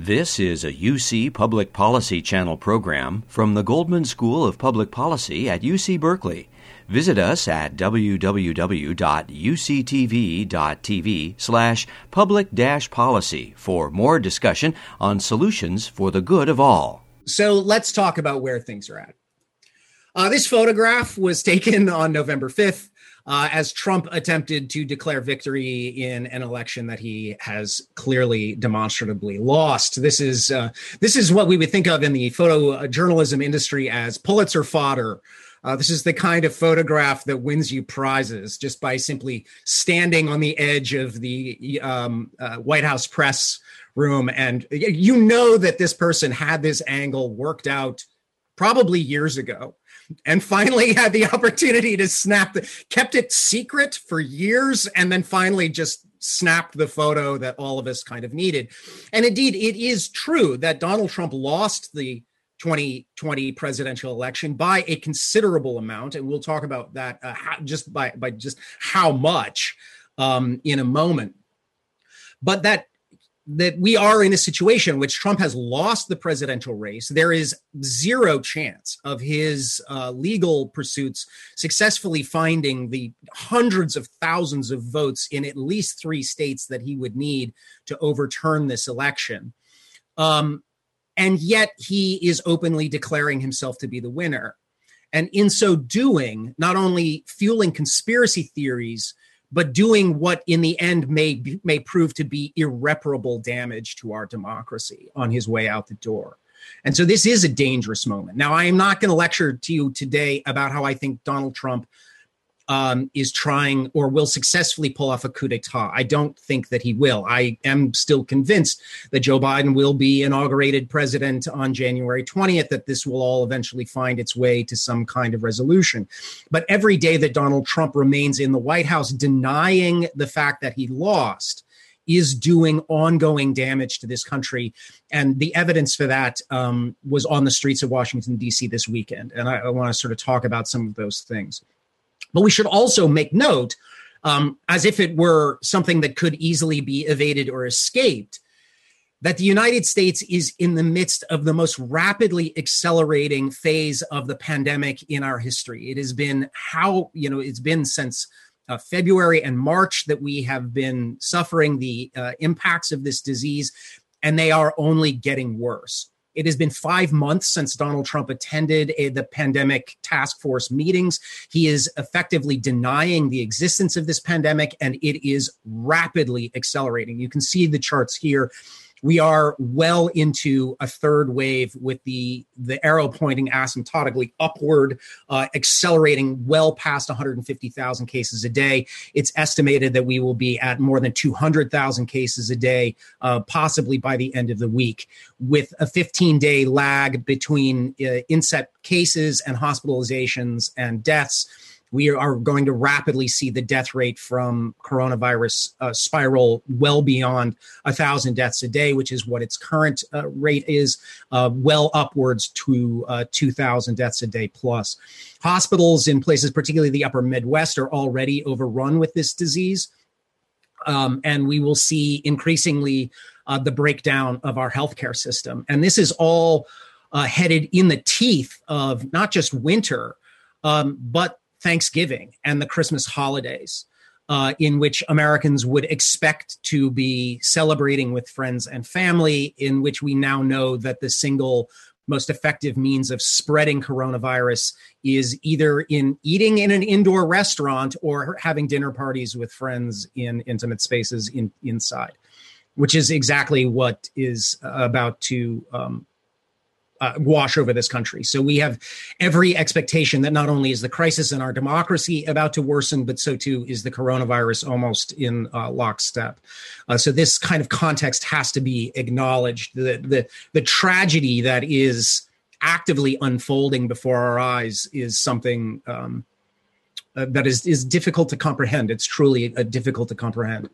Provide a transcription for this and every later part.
This is a UC Public Policy Channel program from the Goldman School of Public Policy at UC Berkeley. Visit us at www.uctv.tv slash public policy for more discussion on solutions for the good of all. So let's talk about where things are at. Uh, this photograph was taken on November 5th uh, as Trump attempted to declare victory in an election that he has clearly demonstrably lost. This is uh, this is what we would think of in the photojournalism industry as Pulitzer fodder. Uh, this is the kind of photograph that wins you prizes just by simply standing on the edge of the um, uh, White House press room, and you know that this person had this angle worked out probably years ago and finally had the opportunity to snap the kept it secret for years and then finally just snapped the photo that all of us kind of needed. And indeed it is true that donald trump lost the 2020 presidential election by a considerable amount and we'll talk about that uh, how, just by by just how much um, in a moment. But that that we are in a situation which Trump has lost the presidential race. There is zero chance of his uh, legal pursuits successfully finding the hundreds of thousands of votes in at least three states that he would need to overturn this election. Um, and yet he is openly declaring himself to be the winner. And in so doing, not only fueling conspiracy theories, but doing what in the end may may prove to be irreparable damage to our democracy on his way out the door. And so this is a dangerous moment. Now, I am not going to lecture to you today about how I think Donald Trump um, is trying or will successfully pull off a coup d'etat. I don't think that he will. I am still convinced that Joe Biden will be inaugurated president on January 20th, that this will all eventually find its way to some kind of resolution. But every day that Donald Trump remains in the White House denying the fact that he lost, is doing ongoing damage to this country. And the evidence for that um, was on the streets of Washington, D.C. this weekend. And I, I want to sort of talk about some of those things. But we should also make note, um, as if it were something that could easily be evaded or escaped, that the United States is in the midst of the most rapidly accelerating phase of the pandemic in our history. It has been how, you know, it's been since uh, February and March that we have been suffering the uh, impacts of this disease, and they are only getting worse. It has been five months since Donald Trump attended a, the pandemic task force meetings. He is effectively denying the existence of this pandemic, and it is rapidly accelerating. You can see the charts here we are well into a third wave with the the arrow pointing asymptotically upward, uh, accelerating well past 150,000 cases a day. It's estimated that we will be at more than 200,000 cases a day, uh, possibly by the end of the week, with a 15 day lag between uh, inset cases and hospitalizations and deaths we are going to rapidly see the death rate from coronavirus uh, spiral well beyond a thousand deaths a day, which is what its current uh, rate is, uh, well upwards to uh, 2,000 deaths a day plus. Hospitals in places, particularly the upper Midwest, are already overrun with this disease. Um, and we will see increasingly uh, the breakdown of our healthcare system. And this is all uh, headed in the teeth of not just winter, um, but Thanksgiving and the Christmas holidays, uh, in which Americans would expect to be celebrating with friends and family, in which we now know that the single most effective means of spreading coronavirus is either in eating in an indoor restaurant or having dinner parties with friends in intimate spaces in, inside, which is exactly what is about to um, uh, wash over this country. So we have every expectation that not only is the crisis in our democracy about to worsen, but so too is the coronavirus almost in uh, lockstep. Uh, so this kind of context has to be acknowledged. The, the the tragedy that is actively unfolding before our eyes is something um, uh, that is is difficult to comprehend. It's truly uh, difficult to comprehend.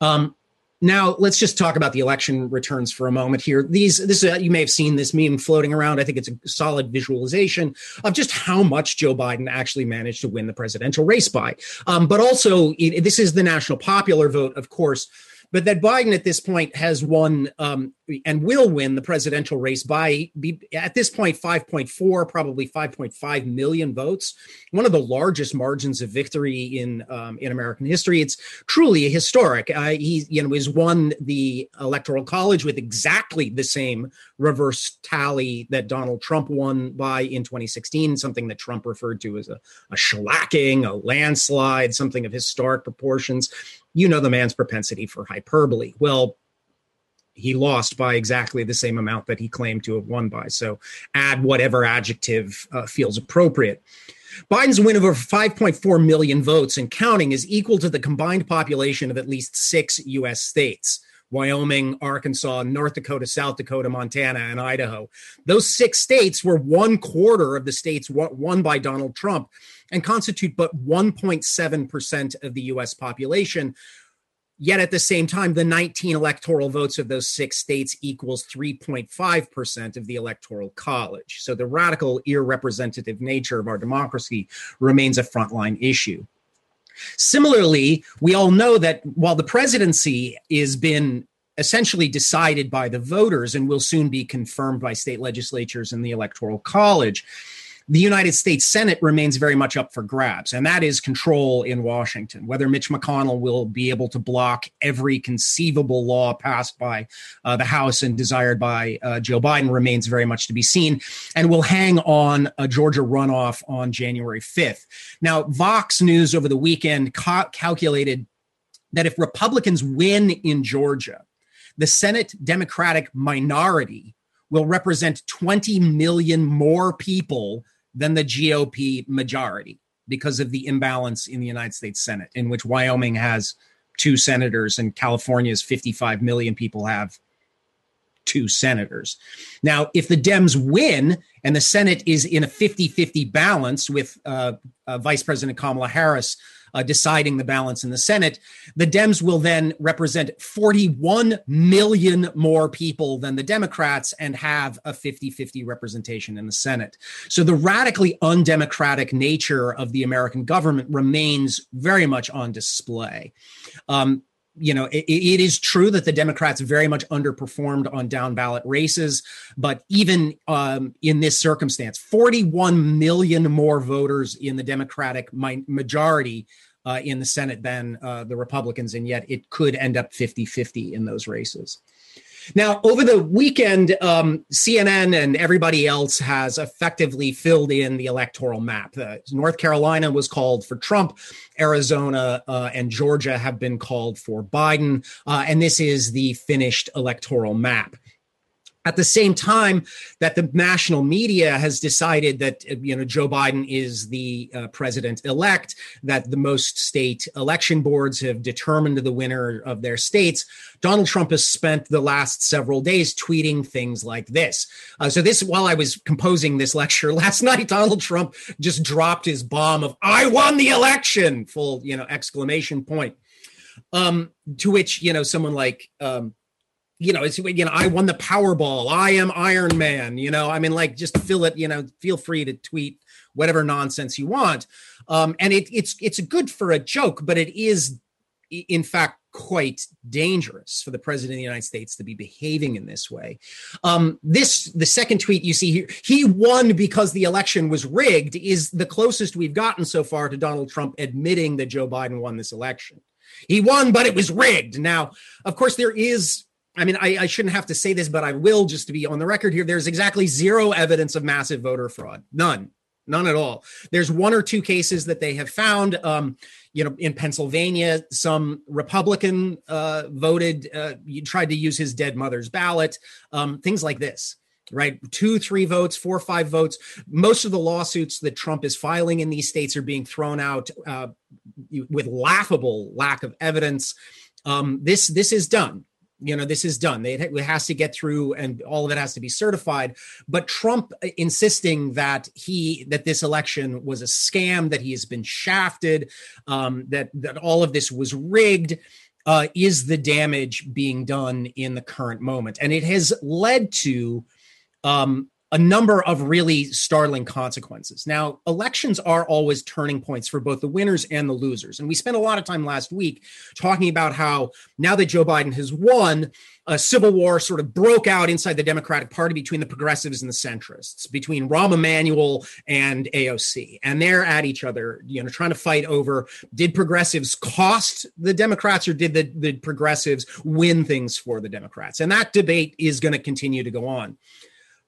Um, now, let's just talk about the election returns for a moment here. These, this, uh, you may have seen this meme floating around. I think it's a solid visualization of just how much Joe Biden actually managed to win the presidential race by. Um, but also, it, this is the national popular vote, of course, but that Biden at this point has won um, and will win the presidential race by at this point 5.4 probably 5.5 million votes. One of the largest margins of victory in um, in american history. It's truly historic. Uh, he you know has won the electoral college with exactly the same reverse tally that donald trump won by in 2016 something that trump referred to as a, a shellacking a landslide something of historic proportions. You know the man's propensity for hyperbole. Well he lost by exactly the same amount that he claimed to have won by. So add whatever adjective uh, feels appropriate. Biden's win of over 5.4 million votes and counting is equal to the combined population of at least six U.S. states. Wyoming, Arkansas, North Dakota, South Dakota, Montana, and Idaho. Those six states were one quarter of the states won by Donald Trump and constitute but 1.7% of the US population, Yet at the same time, the 19 electoral votes of those six states equals 3.5% of the electoral college. So the radical, irrepresentative nature of our democracy remains a frontline issue. Similarly, we all know that while the presidency has been essentially decided by the voters and will soon be confirmed by state legislatures and the electoral college, the United States Senate remains very much up for grabs, and that is control in Washington. Whether Mitch McConnell will be able to block every conceivable law passed by uh, the House and desired by uh, Joe Biden remains very much to be seen, and will hang on a Georgia runoff on January 5th. Now, Vox News over the weekend ca- calculated that if Republicans win in Georgia, the Senate Democratic minority will represent 20 million more people than the GOP majority because of the imbalance in the United States Senate, in which Wyoming has two senators and California's 55 million people have two senators. Now, if the Dems win and the Senate is in a 50 50 balance with uh, uh, Vice President Kamala Harris uh, deciding the balance in the Senate. The Dems will then represent 41 million more people than the Democrats and have a 50 50 representation in the Senate. So the radically undemocratic nature of the American government remains very much on display. Um, you know, it, it is true that the Democrats very much underperformed on down ballot races, but even um, in this circumstance, 41 million more voters in the Democratic majority uh, in the Senate than uh, the Republicans, and yet it could end up 50 50 in those races. Now, over the weekend, um, CNN and everybody else has effectively filled in the electoral map. Uh, North Carolina was called for Trump, Arizona uh, and Georgia have been called for Biden, uh, and this is the finished electoral map at the same time that the national media has decided that you know Joe Biden is the uh, president elect that the most state election boards have determined the winner of their states Donald Trump has spent the last several days tweeting things like this. Uh, so this while I was composing this lecture last night Donald Trump just dropped his bomb of I won the election! full you know exclamation point. Um to which you know someone like um you know, it's you know, I won the Powerball. I am Iron Man. You know, I mean, like, just fill it. You know, feel free to tweet whatever nonsense you want. Um, and it, it's it's good for a joke, but it is, in fact, quite dangerous for the president of the United States to be behaving in this way. Um, this the second tweet you see here. He won because the election was rigged. Is the closest we've gotten so far to Donald Trump admitting that Joe Biden won this election. He won, but it was rigged. Now, of course, there is I mean, I, I, shouldn't have to say this, but I will just to be on the record here. There's exactly zero evidence of massive voter fraud. None. None at all. There's one or two cases that they have found. Um, you know, in Pennsylvania, some Republican uh, voted, uh, tried to use his dead mother's ballot, um, things like this right? Two, three votes, four, five votes. Most of the lawsuits that Trump is filing in these states are being thrown out uh, with laughable lack of evidence. Um, this this is done you know this is done. It has to get through and all of it has to be certified. But trump uh, insisting that he that this election was a scam that he has been shafted um, that that all of this was rigged uh, is the damage being done in the current moment. And it has led to um, a number of really startling consequences. Now, elections are always turning points for both the winners and the losers. And we spent a lot of time last week talking about how now that Joe Biden has won, a civil war sort of broke out inside the Democratic Party between the progressives and the centrists, between Rahm Emanuel and AOC. And they're at each other, you know, trying to fight over did progressives cost the Democrats or did the, the progressives win things for the Democrats? And that debate is going to continue to go on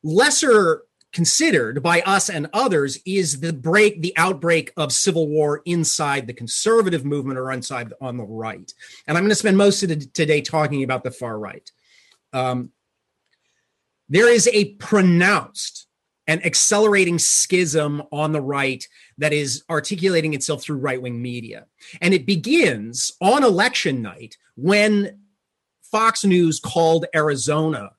lesser considered by us and others is the break the outbreak of civil war inside the conservative movement or inside on the right. And i'm going to spend most of the, today talking about the far right. Um, there is a pronounced and accelerating schism on the right that is articulating itself through right-wing media. And it begins on election night when fox news called arizona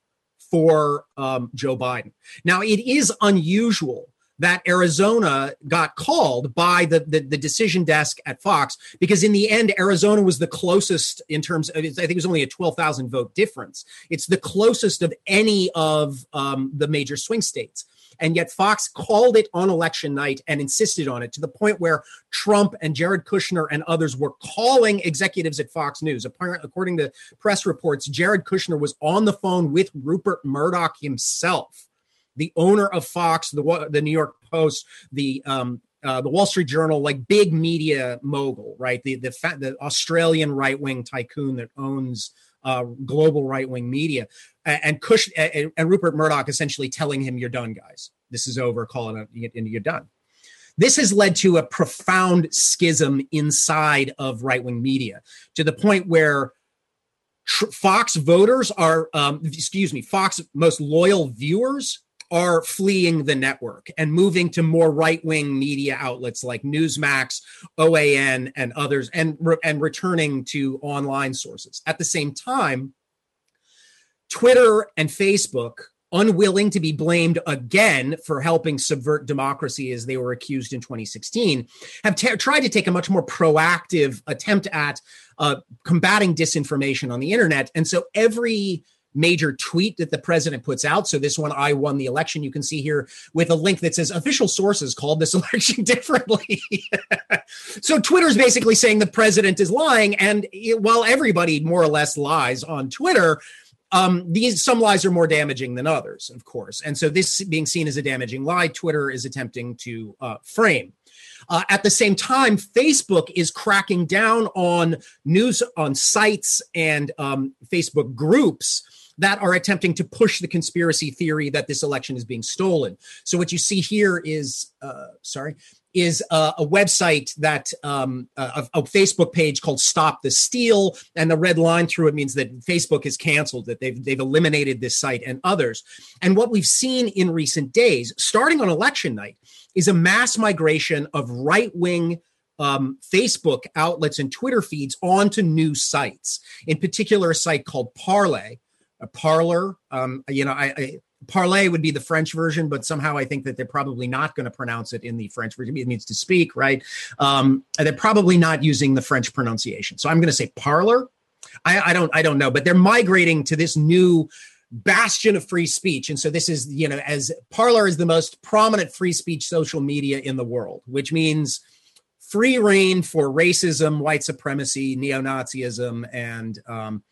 for um, Joe Biden. Now, it is unusual that Arizona got called by the, the, the decision desk at Fox because in the end Arizona was the closest in terms of I think it was only a twelve thousand vote difference. It's the closest of any of um, the major swing states. And yet Fox called it on election night and insisted on it to the point where Trump and Jared Kushner and others were calling executives at Fox News. According to press reports, Jared Kushner was on the phone with Rupert Murdoch himself, the owner of Fox, the, the New York Post, the um, uh, the Wall Street Journal, like big media mogul, right? The the, the Australian right wing tycoon that owns uh, global right wing media, and Cush and, and Rupert Murdoch essentially telling him, "You're done, guys. This is over. Calling it, and you're done." This has led to a profound schism inside of right wing media to the point where tr- Fox voters are, um, excuse me, Fox most loyal viewers are fleeing the network and moving to more right-wing media outlets like Newsmax, OAN, and others, and re- and returning to online sources. At the same time, Twitter and Facebook, unwilling to be blamed again for helping subvert democracy as they were accused in 2016, have t- tried to take a much more proactive attempt at uh, combating disinformation on the internet. And so every major tweet that the president puts out. So this one, I won the election. You can see here with a link that says official sources called this election differently. so Twitter's basically saying the president is lying. And it, while everybody more or less lies on Twitter, um, these some lies are more damaging than others, of course. And so this being seen as a damaging lie, Twitter is attempting to uh, frame. Uh, at the same time, Facebook is cracking down on news on sites and um, Facebook groups that are attempting to push the conspiracy theory that this election is being stolen. So what you see here is, uh, sorry, is a, a website that um, a, a, Facebook page called Stop the Steal, and the red line through it means that Facebook is canceled, that they've they've eliminated this site and others. And what we've seen in recent days, starting on election night, is a mass migration of right wing um, Facebook outlets and Twitter feeds onto new sites. In particular, a site called Parlay, a Parler. Um, you know, I, I Parlay would be the French version, but somehow I think that they're probably not going to pronounce it in the French version. It means to speak, right? Um, they're probably not using the French pronunciation. So I'm going to say parlor. I, I don't, I don't know, but they're migrating to this new bastion of free speech. And so this is, you know, as Parler is the most prominent free speech social media in the world, which means free reign for racism, white supremacy, neo Nazism, and um,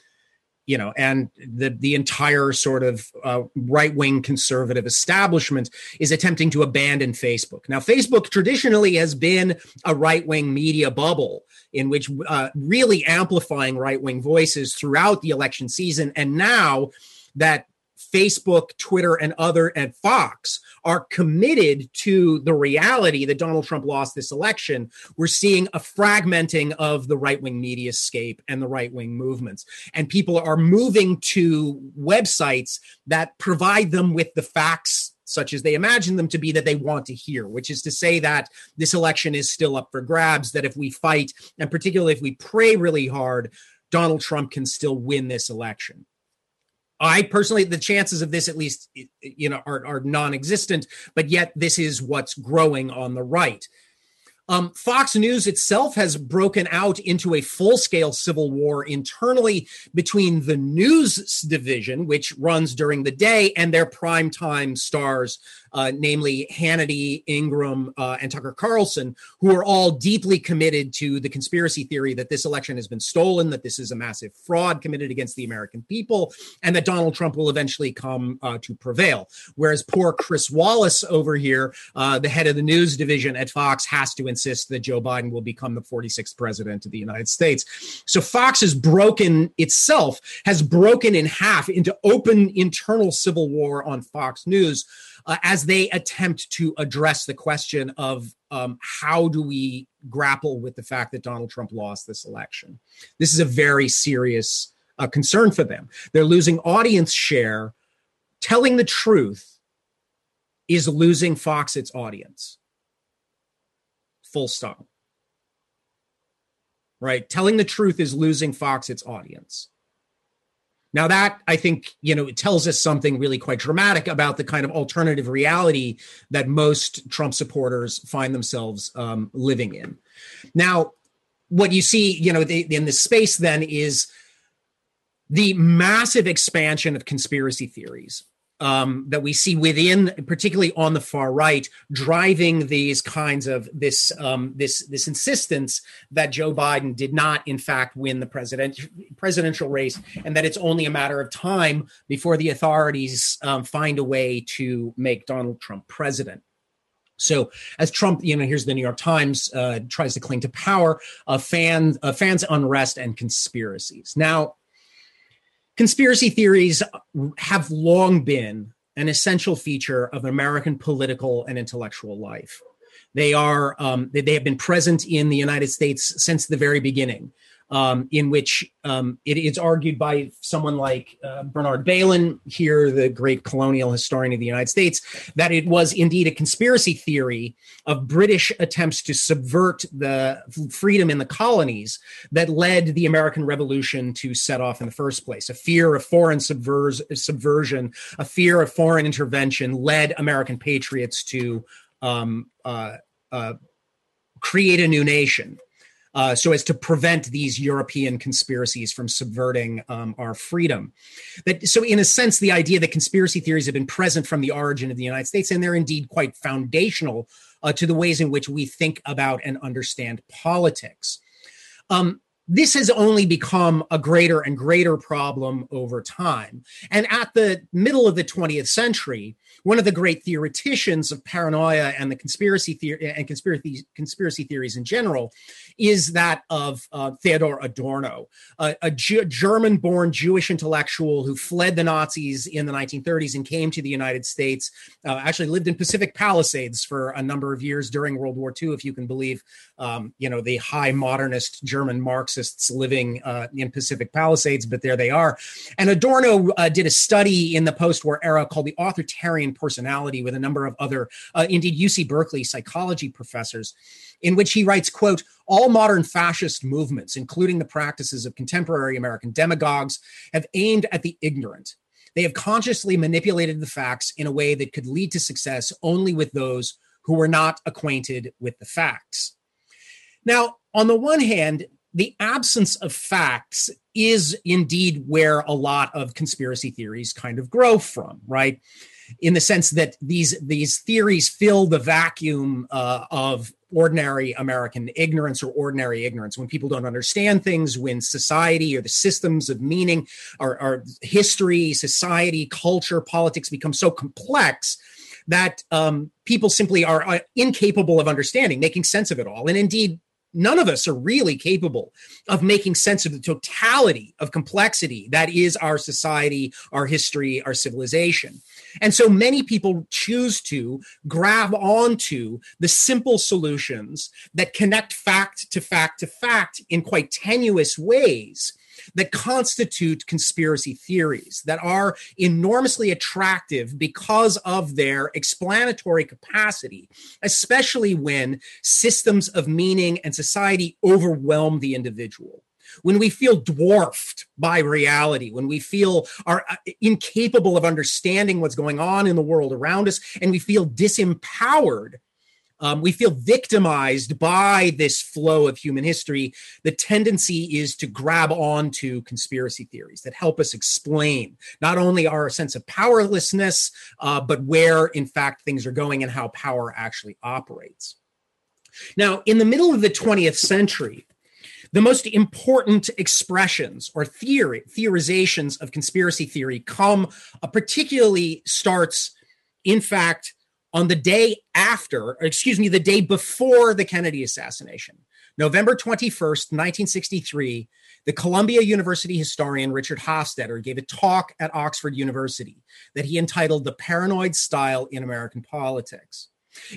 you know, and the the entire sort of uh, right wing conservative establishment is attempting to abandon Facebook. Now, Facebook traditionally has been a right wing media bubble in which uh, really amplifying right wing voices throughout the election season, and now that Facebook, Twitter, and other and Fox are committed to the reality that Donald Trump lost this election, we're seeing a fragmenting of the right wing media scape and the right wing movements. And people are moving to websites that provide them with the facts such as they imagine them to be that they want to hear, which is to say that this election is still up for grabs, that if we fight, and particularly if we pray really hard, Donald Trump can still win this election. I personally, the chances of this, at least, you know, are, are non-existent. But yet, this is what's growing on the right. Um, Fox News itself has broken out into a full scale civil war internally between the news division, which runs during the day, and their primetime stars, uh, namely Hannity, Ingraham, uh, and Tucker Carlson, who are all deeply committed to the conspiracy theory that this election has been stolen, that this is a massive fraud committed against the American people, and that Donald Trump will eventually come uh, to prevail. Whereas poor Chris Wallace over here, uh, the head of the news division at Fox, has to insist that Joe Biden will become the 46th president of the United States. So Fox has broken itself, has broken in half into open internal civil war on Fox News uh, as they attempt to address the question of um, how do we grapple with the fact that Donald Trump lost this election. This is a very serious uh, concern for them. They're losing audience share. Telling the truth is losing Fox its audience full stop. Right? Telling the truth is losing Fox its audience. Now, that I think, you know, it tells us something really quite dramatic about the kind of alternative reality that most Trump supporters find themselves um, living in. Now, what you see, you know, the, in this space then is the massive expansion of conspiracy theories um, that we see within, particularly on the far right, driving these kinds of this um, this this insistence that Joe Biden did not, in fact, win the president presidential race, and that it's only a matter of time before the authorities um, find a way to make Donald Trump president. So as Trump, you know, here's the New York Times uh, tries to cling to power, uh, fan, uh, fans unrest and conspiracies. Now, Conspiracy theories have long been an essential feature of American political and intellectual life. They are um, they, they, have been present in the United States since the very beginning um, in which um, it is argued by someone like uh, Bernard Bailyn, here, the great colonial historian of the United States, that it was indeed a conspiracy theory of British attempts to subvert the freedom in the colonies that led the American Revolution to set off in the first place. A fear of foreign subvers- subversion, a fear of foreign intervention led American patriots to um, uh, uh, create a new nation uh, so as to prevent these European conspiracies from subverting um, our freedom. That so, in a sense, the idea that conspiracy theories have been present from the origin of the United States, and they're indeed quite foundational uh, to the ways in which we think about and understand politics. Um, this has only become a greater and greater problem over time. And at the middle of the 20th century, one of the great theoreticians of paranoia and the conspiracy theory and conspiracy conspiracy theories in general is that of uh, Theodor Adorno, a, a G- German-born Jewish intellectual who fled the Nazis in the 1930s and came to the United States. Uh, actually, lived in Pacific Palisades for a number of years during World War II, if you can believe, um, you know, the high modernist German Marxists living uh, in Pacific Palisades. But there they are. And Adorno uh, did a study in the post-war era called the authoritarian personality with a number of other, uh, indeed, UC Berkeley psychology professors, in which he writes, quote, all modern fascist movements, including the practices of contemporary American demagogues, have aimed at the ignorant. They have consciously manipulated the facts in a way that could lead to success only with those who were not acquainted with the facts. Now, on the one hand, the absence of facts is indeed where a lot of conspiracy theories kind of grow from, right? In the sense that these these theories fill the vacuum uh, of ordinary American ignorance or ordinary ignorance when people don't understand things, when society or the systems of meaning or, or history, society, culture, politics become so complex that um, people simply are uh, incapable of understanding, making sense of it all. And indeed, none of us are really capable of making sense of the totality of complexity that is our society, our history, our civilization. And so many people choose to grab onto the simple solutions that connect fact to fact to fact in quite tenuous ways that constitute conspiracy theories that are enormously attractive because of their explanatory capacity, especially when systems of meaning and society overwhelm the individual. When we feel dwarfed by reality, when we feel are uh, incapable of understanding what's going on in the world around us, and we feel disempowered um, we feel victimized by this flow of human history. The tendency is to grab onto conspiracy theories that help us explain not only our sense of powerlessness, uh, but where, in fact, things are going and how power actually operates. Now, in the middle of the 20th century, the most important expressions or theory theorizations of conspiracy theory come uh, particularly starts in fact on the day after, excuse me, the day before the Kennedy assassination, November 21st, 1963, the Columbia University historian Richard Hofstadter gave a talk at Oxford University that he entitled The Paranoid Style in American Politics.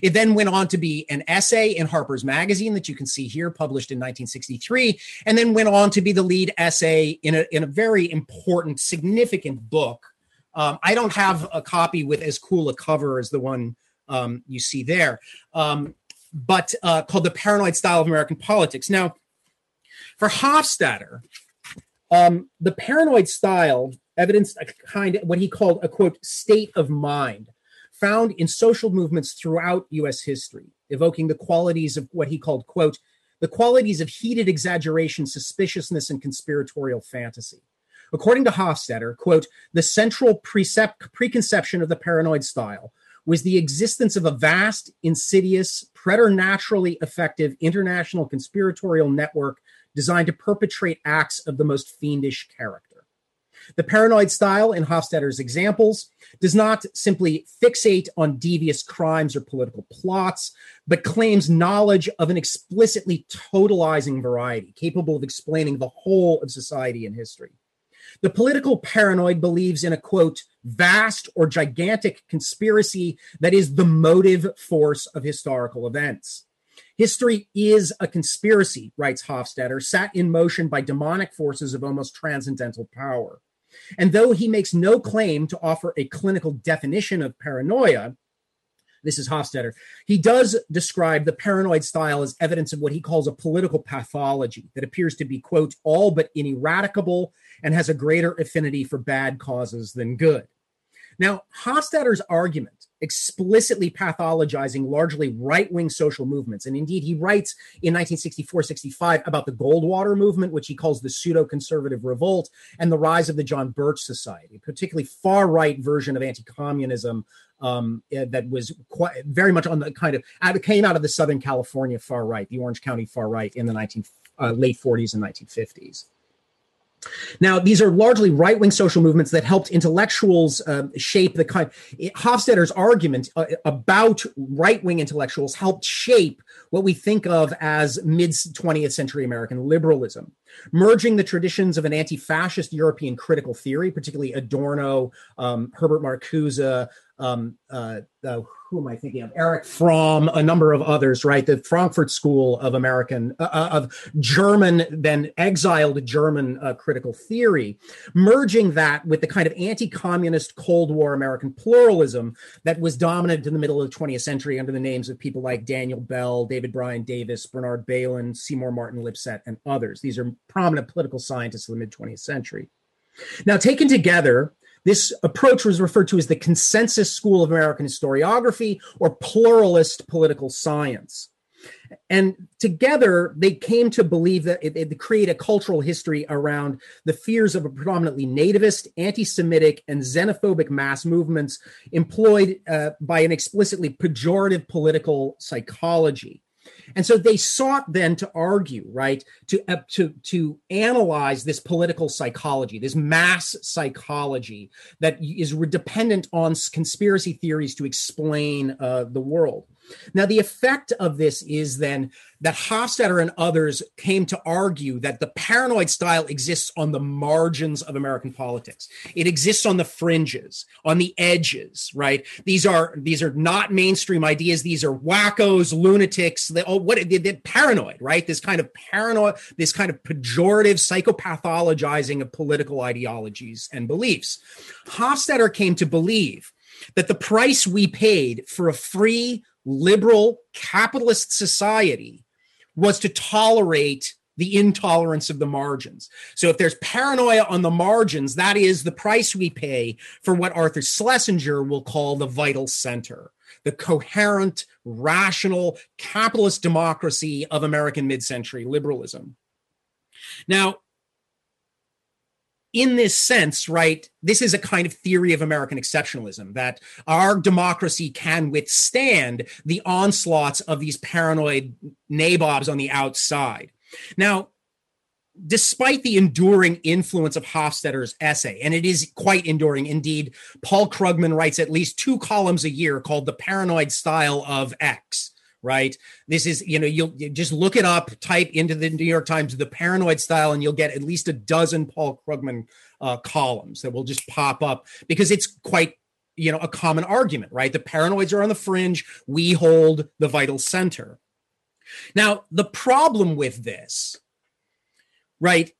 It then went on to be an essay in Harper's Magazine that you can see here, published in 1963, and then went on to be the lead essay in a, in a very important, significant book. Um, I don't have a copy with as cool a cover as the one um, you see there, um, but uh, called The Paranoid Style of American Politics. Now, for Hofstadter, um, the paranoid style evidenced a kind what he called a quote state of mind found in social movements throughout US history, evoking the qualities of what he called quote the qualities of heated exaggeration, suspiciousness, and conspiratorial fantasy. According to Hofstadter, quote, the central precept, preconception of the paranoid style was the existence of a vast, insidious, preternaturally effective international conspiratorial network designed to perpetrate acts of the most fiendish character. The paranoid style in Hofstadter's examples does not simply fixate on devious crimes or political plots, but claims knowledge of an explicitly totalizing variety, capable of explaining the whole of society and history. The political paranoid believes in a quote, vast or gigantic conspiracy that is the motive force of historical events. History is a conspiracy, writes Hofstadter, sat in motion by demonic forces of almost transcendental power. And though he makes no claim to offer a clinical definition of paranoia, this is Hofstadter. He does describe the paranoid style as evidence of what he calls a political pathology that appears to be, quote, all but ineradicable and has a greater affinity for bad causes than good. Now, Hofstadter's argument explicitly pathologizing largely right wing social movements. And indeed, he writes in 1964 65 about the Goldwater movement, which he calls the pseudo conservative revolt, and the rise of the John Birch Society, a particularly far right version of anti communism um, eh, that was quite very much on the kind of came out of the Southern California far right, the Orange County far right in the 19, uh, late 40s and 1950s. Now, these are largely right wing social movements that helped intellectuals uh, shape the kind. Hofstadter's argument uh, about right wing intellectuals helped shape what we think of as mid 20th century American liberalism, merging the traditions of an anti fascist European critical theory, particularly Adorno, um, Herbert Marcuse, um, uh, uh, who am I thinking of? Erich Fromm, a number of others, right? The Frankfurt School of American, uh, uh, of German, then exiled German uh, critical theory, merging that with the kind of anti communist Cold War American pluralism that was dominant in the middle of the 20th century under the names of people like Daniel Bell, David Brion Davis, Bernard Bailyn, Seymour Martin Lipset, and others. These are prominent political scientists of the mid 20th century. Now, taken together, this approach was referred to as the consensus school of American historiography or pluralist political science. And together, they came to believe that it, it create a cultural history around the fears of a predominantly nativist, anti Semitic, and xenophobic mass movements employed uh, by an explicitly pejorative political psychology. And so they sought then to argue, right, to uh, to to analyze this political psychology, this mass psychology that is dependent on conspiracy theories to explain uh, the world. Now, the effect of this is then that Hofstadter and others came to argue that the paranoid style exists on the margins of American politics. It exists on the fringes, on the edges, right? These are these are not mainstream ideas. These are wackos, lunatics. They, oh, what they, they're paranoid, right? This kind of paranoid, this kind of pejorative psychopathologizing of political ideologies and beliefs. Hofstadter came to believe that the price we paid for a free liberal capitalist society was to tolerate the intolerance of the margins. So if there's paranoia on the margins, that is the price we pay for what Arthur Schlesinger will call the vital center, the coherent, rational, capitalist democracy of American mid century liberalism. Now, in this sense, right, this is a kind of theory of American exceptionalism that our democracy can withstand the onslaughts of these paranoid nabobs on the outside. Now, despite the enduring influence of Hofstadter's essay, and it is quite enduring indeed, Paul Krugman writes at least two columns a year called The Paranoid Style of X. Right. This is, you know, you'll you just look it up, type into the New York Times the paranoid style, and you'll get at least a dozen Paul Krugman uh, columns that will just pop up because it's quite you know a common argument right? The paranoids are on the fringe. We hold the vital center. Now, the problem with this, right,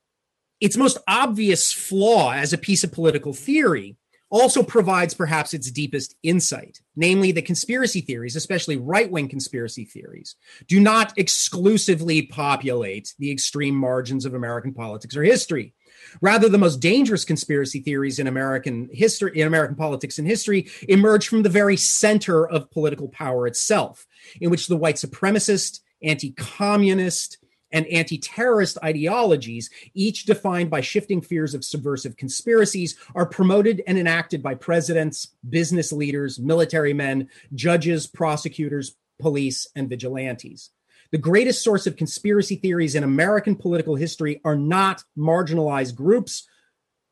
its most obvious flaw as a piece of political theory also provides perhaps its deepest insight, namely that conspiracy theories, especially right wing conspiracy theories, do not exclusively populate the extreme margins of American politics or history. Rather, the most dangerous conspiracy theories in American history, in American politics and history, emerge from the very center of political power itself, in which the white supremacist anti communist, and anti terrorist ideologies, each defined by shifting fears of subversive conspiracies, are promoted and enacted by presidents, business leaders, military men, judges, prosecutors, police, and vigilantes. The greatest source of conspiracy theories in American political history are not marginalized groups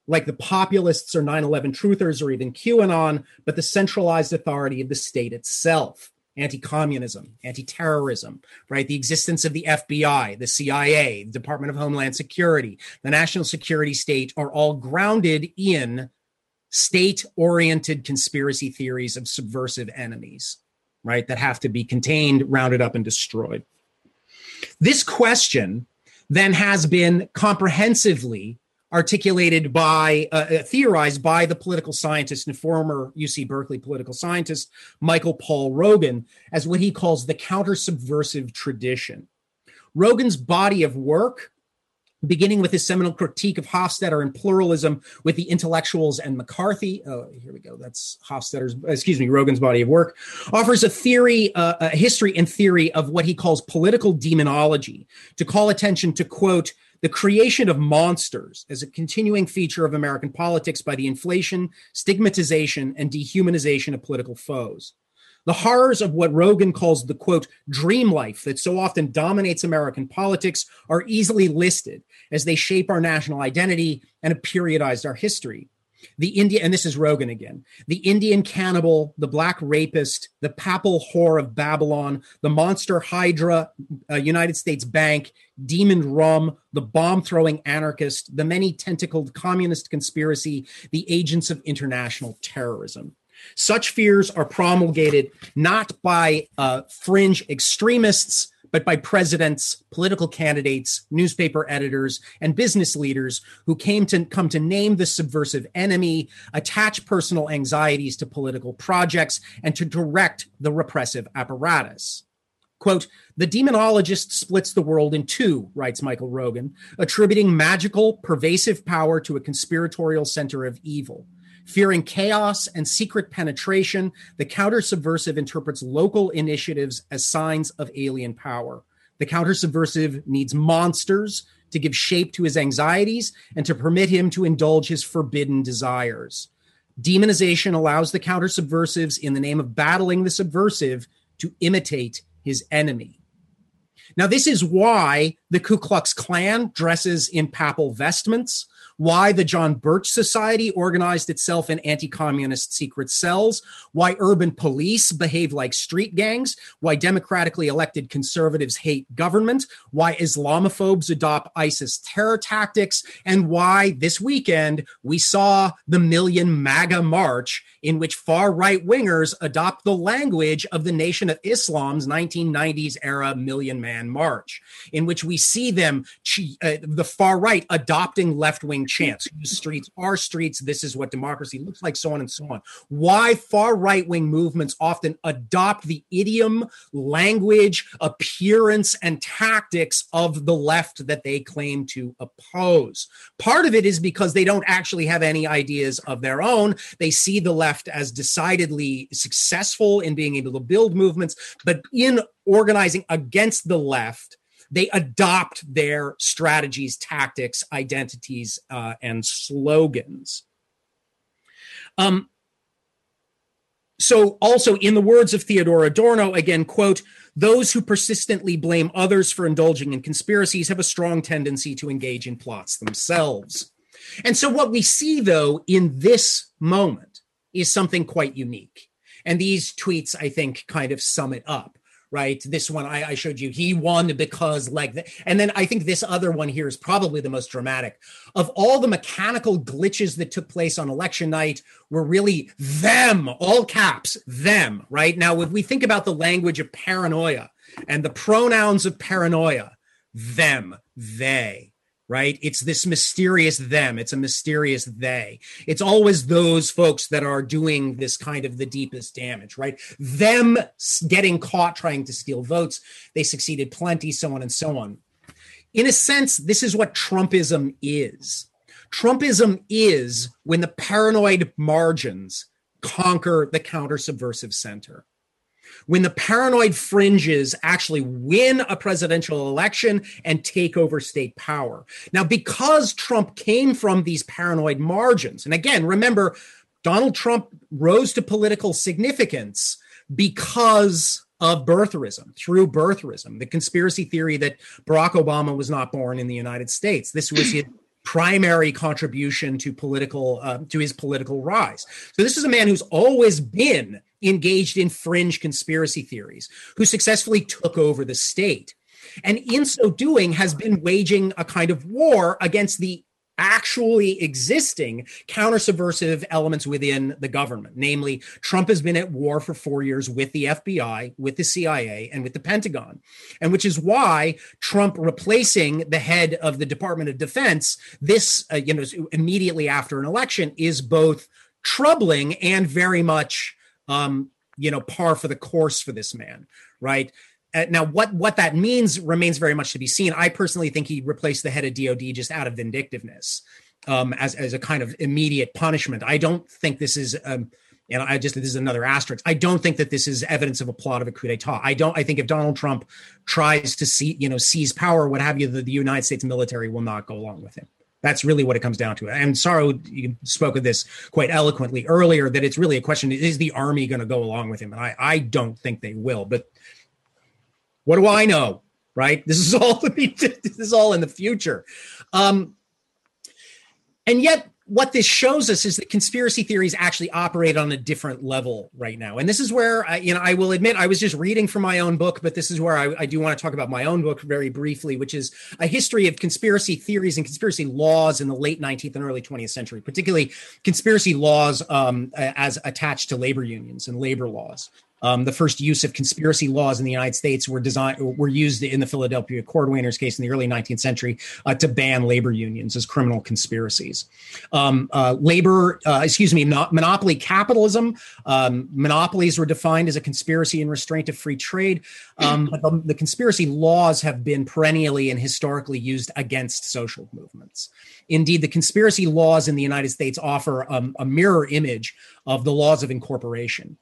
like the populists or 9 11 truthers or even QAnon, but the centralized authority of the state itself anti-communism, anti-terrorism, right? The existence of the FBI, the CIA, the Department of Homeland Security, the national security state are all grounded in state-oriented conspiracy theories of subversive enemies, right? That have to be contained, rounded up, and destroyed. This question then has been comprehensively articulated by, uh, uh, theorized by the political scientist and former UC Berkeley political scientist Michael Paul Rogin as what he calls the counter subversive tradition. Rogin's body of work, beginning with his seminal critique of Hofstadter and pluralism with the intellectuals and McCarthy. Oh, here we go. That's Hofstadter's, excuse me, Rogin's body of work, offers a theory, uh, a history and theory of what he calls political demonology to call attention to, quote, the creation of monsters as a continuing feature of American politics by the inflation, stigmatization, and dehumanization of political foes. The horrors of what Rogin calls the quote, dream life that so often dominates American politics are easily listed as they shape our national identity and have periodized our history the Indian, and this is Rogin again, the Indian cannibal, the black rapist, the papal whore of Babylon, the monster Hydra, uh, United States Bank, demon rum, the bomb throwing anarchist, the many tentacled communist conspiracy, the agents of international terrorism. Such fears are promulgated not by uh, fringe extremists, but by presidents, political candidates, newspaper editors, and business leaders who came to come to name the subversive enemy, attach personal anxieties to political projects, and to direct the repressive apparatus. Quote, the demonologist splits the world in two, writes Michael Rogin, attributing magical, pervasive power to a conspiratorial center of evil. Fearing chaos and secret penetration, the counter subversive interprets local initiatives as signs of alien power. The counter subversive needs monsters to give shape to his anxieties and to permit him to indulge his forbidden desires. Demonization allows the counter subversives, in the name of battling the subversive, to imitate his enemy. Now, this is why the Ku Klux Klan dresses in papal vestments, why the John Birch Society organized itself in anti communist secret cells, why urban police behave like street gangs, why democratically elected conservatives hate government, why Islamophobes adopt ISIS terror tactics, and why this weekend we saw the Million MAGA March, in which far right wingers adopt the language of the Nation of Islam's 1990s era Million Man March, in which we see them, uh, the far right, adopting left wing chants whose streets are streets. This is what democracy looks like, so on and so on. Why far right wing movements often adopt the idiom, language, appearance, and tactics of the left that they claim to oppose. Part of it is because they don't actually have any ideas of their own. They see the left as decidedly successful in being able to build movements, but in organizing against the left, they adopt their strategies, tactics, identities, uh, and slogans. Um, so also in the words of theodor adorno again quote those who persistently blame others for indulging in conspiracies have a strong tendency to engage in plots themselves. And so what we see though in this moment is something quite unique. And these tweets i think kind of sum it up right? This one I, I showed you, he won because like that. And then I think this other one here is probably the most dramatic. Of all the mechanical glitches that took place on election night, were really them, all caps, them, right? Now, if we think about the language of paranoia and the pronouns of paranoia, them, they, right? It's this mysterious them. It's a mysterious they. It's always those folks that are doing this kind of the deepest damage, right? Them getting caught trying to steal votes. They succeeded plenty, so on and so on. In a sense, this is what Trumpism is. Trumpism is when the paranoid margins conquer the counter subversive center when the paranoid fringes actually win a presidential election and take over state power. Now, because Trump came from these paranoid margins, and again, remember, Donald Trump rose to political significance because of birtherism, through birtherism, the conspiracy theory that Barack Obama was not born in the United States. This was his primary contribution to political uh, to his political rise. So this is a man who's always been engaged in fringe conspiracy theories, who successfully took over the state. And in so doing, has been waging a kind of war against the actually existing counter subversive elements within the government. Namely, Trump has been at war for four years with the FBI, with the CIA, and with the Pentagon. And which is why Trump replacing the head of the Department of Defense, this, uh, you know, immediately after an election is both troubling and very much, um, you know, par for the course for this man, right? Uh, now, what what that means remains very much to be seen. I personally think he replaced the head of DoD just out of vindictiveness, um, as as a kind of immediate punishment. I don't think this is. Um, and I just this is another asterisk. I don't think that this is evidence of a plot of a coup d'état. I don't. I think if Donald Trump tries to see, you know, seize power, what have you, the, the United States military will not go along with him. That's really what it comes down to. And Saro, you spoke of this quite eloquently earlier. That it's really a question: Is the army going to go along with him? And I, I don't think they will. But what do I know? Right? This is all this is all in the future. Um, and yet, what this shows us is that conspiracy theories actually operate on a different level right now. And this is where, I, you know, I will admit I was just reading from my own book, but this is where I, I, do want to talk about my own book very briefly, which is a history of conspiracy theories and conspiracy laws in the late 19th and early 20th century, particularly conspiracy laws um, as attached to labor unions and labor laws. Um, the first use of conspiracy laws in the United States were designed were used in the Philadelphia Cordwainers case in the early 19th century uh, to ban labor unions as criminal conspiracies. Um, uh, labor, uh, excuse me, monopoly capitalism. Um, monopolies were defined as a conspiracy and restraint of free trade. Um, but the, the conspiracy laws have been perennially and historically used against social movements. Indeed, the conspiracy laws in the United States offer um, a mirror image of the laws of incorporation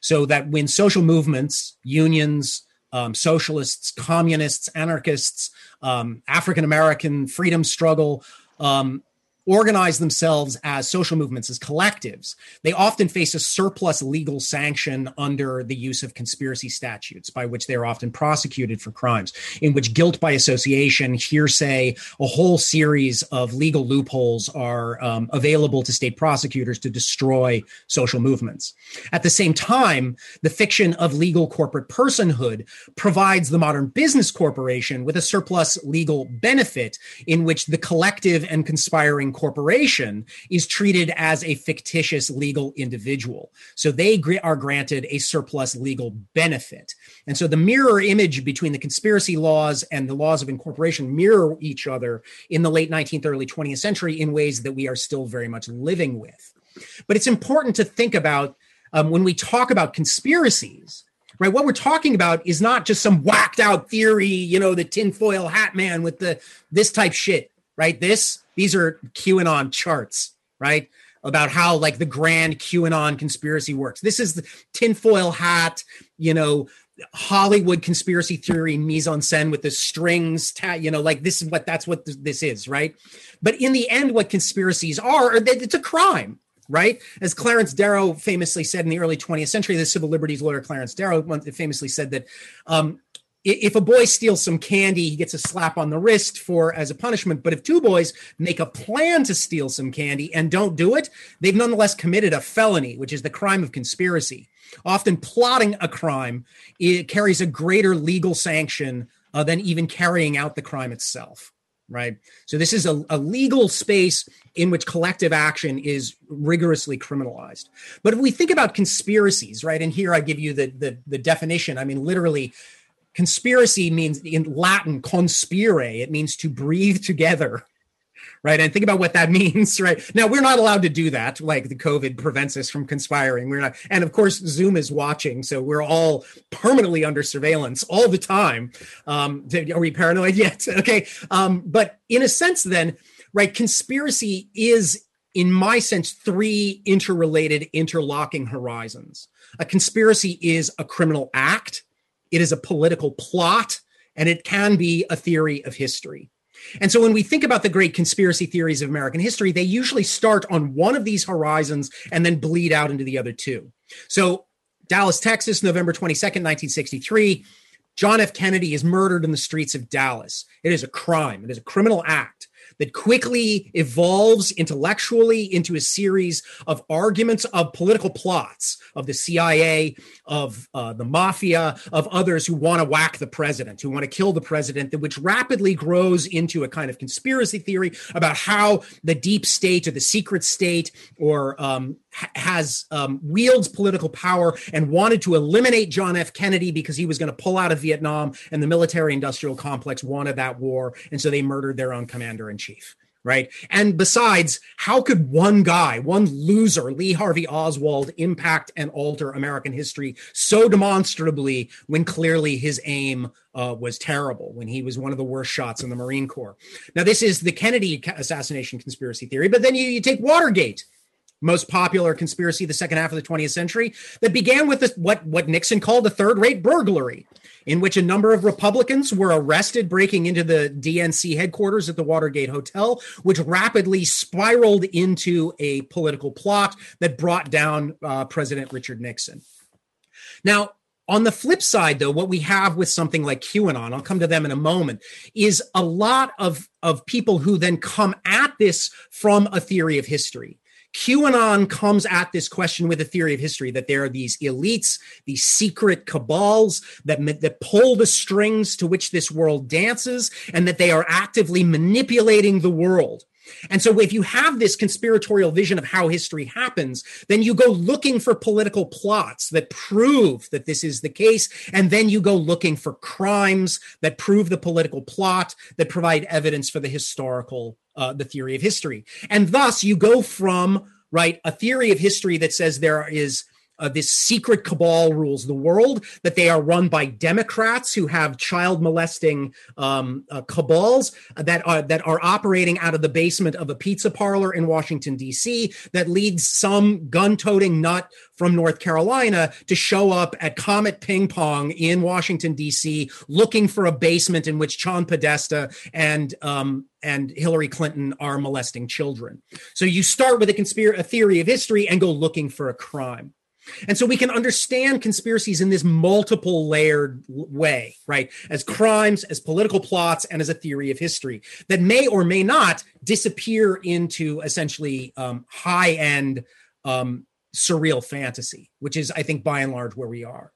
so that when social movements, unions, um, socialists, communists, anarchists, um, African American freedom struggle, um, organize themselves as social movements, as collectives, they often face a surplus legal sanction under the use of conspiracy statutes, by which they are often prosecuted for crimes, in which guilt by association, hearsay, a whole series of legal loopholes are um, available to state prosecutors to destroy social movements. At the same time, the fiction of legal corporate personhood provides the modern business corporation with a surplus legal benefit in which the collective and conspiring incorporation is treated as a fictitious legal individual. So they are granted a surplus legal benefit. And so the mirror image between the conspiracy laws and the laws of incorporation mirror each other in the late 19th, early 20th century in ways that we are still very much living with. But it's important to think about um, when we talk about conspiracies right? What we're talking about is not just some whacked out theory, you know, the tinfoil hat man with the this type shit, right? This, these are QAnon charts, right? About how like the grand QAnon conspiracy works. This is the tinfoil hat, you know, Hollywood conspiracy theory mise en scène with the strings, ta- you know, like this is what that's what this is, right? But in the end, what conspiracies are, it's a crime, right? As Clarence Darrow famously said in the early 20th century, the civil liberties lawyer Clarence Darrow famously said that um, if a boy steals some candy, he gets a slap on the wrist for as a punishment. But if two boys make a plan to steal some candy and don't do it, they've nonetheless committed a felony, which is the crime of conspiracy. Often plotting a crime it carries a greater legal sanction uh, than even carrying out the crime itself right? So this is a, a, legal space in which collective action is rigorously criminalized. But if we think about conspiracies, right, and here I give you the the, the definition. I mean, literally, conspiracy means in Latin conspire. It means to breathe together right? And think about what that means, right? Now we're not allowed to do that. Like the COVID prevents us from conspiring. We're not, and of course Zoom is watching, so we're all permanently under surveillance all the time. Um, are we paranoid yet? okay, um, but in a sense, then, right? Conspiracy is, in my sense, three interrelated, interlocking horizons. A conspiracy is a criminal act. It is a political plot, and it can be a theory of history. And so when we think about the great conspiracy theories of American history, they usually start on one of these horizons and then bleed out into the other two. So Dallas, Texas, November 22nd, 1963. John F. Kennedy is murdered in the streets of Dallas. It is a crime. It is a criminal act that quickly evolves intellectually into a series of arguments of political plots of the CIA, of uh, the mafia, of others who want to whack the president, who want to kill the president, which rapidly grows into a kind of conspiracy theory about how the deep state or the secret state or um, has um, wields political power and wanted to eliminate John F. Kennedy because he was going to pull out of Vietnam, and the military-industrial complex wanted that war, and so they murdered their own commander in chief. Right. And besides, how could one guy, one loser, Lee Harvey Oswald, impact and alter American history so demonstrably when clearly his aim uh, was terrible, when he was one of the worst shots in the Marine Corps? Now, this is the Kennedy assassination conspiracy theory, but then you, you take Watergate most popular conspiracy of the second half of the 20th century that began with this, what, what Nixon called a third rate burglary, in which a number of Republicans were arrested breaking into the DNC headquarters at the Watergate Hotel, which rapidly spiraled into a political plot that brought down uh, President Richard Nixon. Now, on the flip side, though, what we have with something like QAnon, I'll come to them in a moment, is a lot of, of people who then come at this from a theory of history. QAnon comes at this question with a theory of history that there are these elites, these secret cabals that, that pull the strings to which this world dances, and that they are actively manipulating the world. And so, if you have this conspiratorial vision of how history happens, then you go looking for political plots that prove that this is the case. And then you go looking for crimes that prove the political plot, that provide evidence for the historical uh, the theory of history. And thus you go from, right, a theory of history that says there is uh, this secret cabal rules the world, that they are run by Democrats who have child molesting um, uh, cabals that are that are operating out of the basement of a pizza parlor in Washington D.C. That leads some gun-toting nut from North Carolina to show up at Comet Ping Pong in Washington D.C. looking for a basement in which John Podesta and um, and Hillary Clinton are molesting children. So you start with a conspiracy, a theory of history, and go looking for a crime. And so we can understand conspiracies in this multiple layered way, right? As crimes, as political plots, and as a theory of history that may or may not disappear into essentially um, high end um, surreal fantasy, which is, I think, by and large, where we are.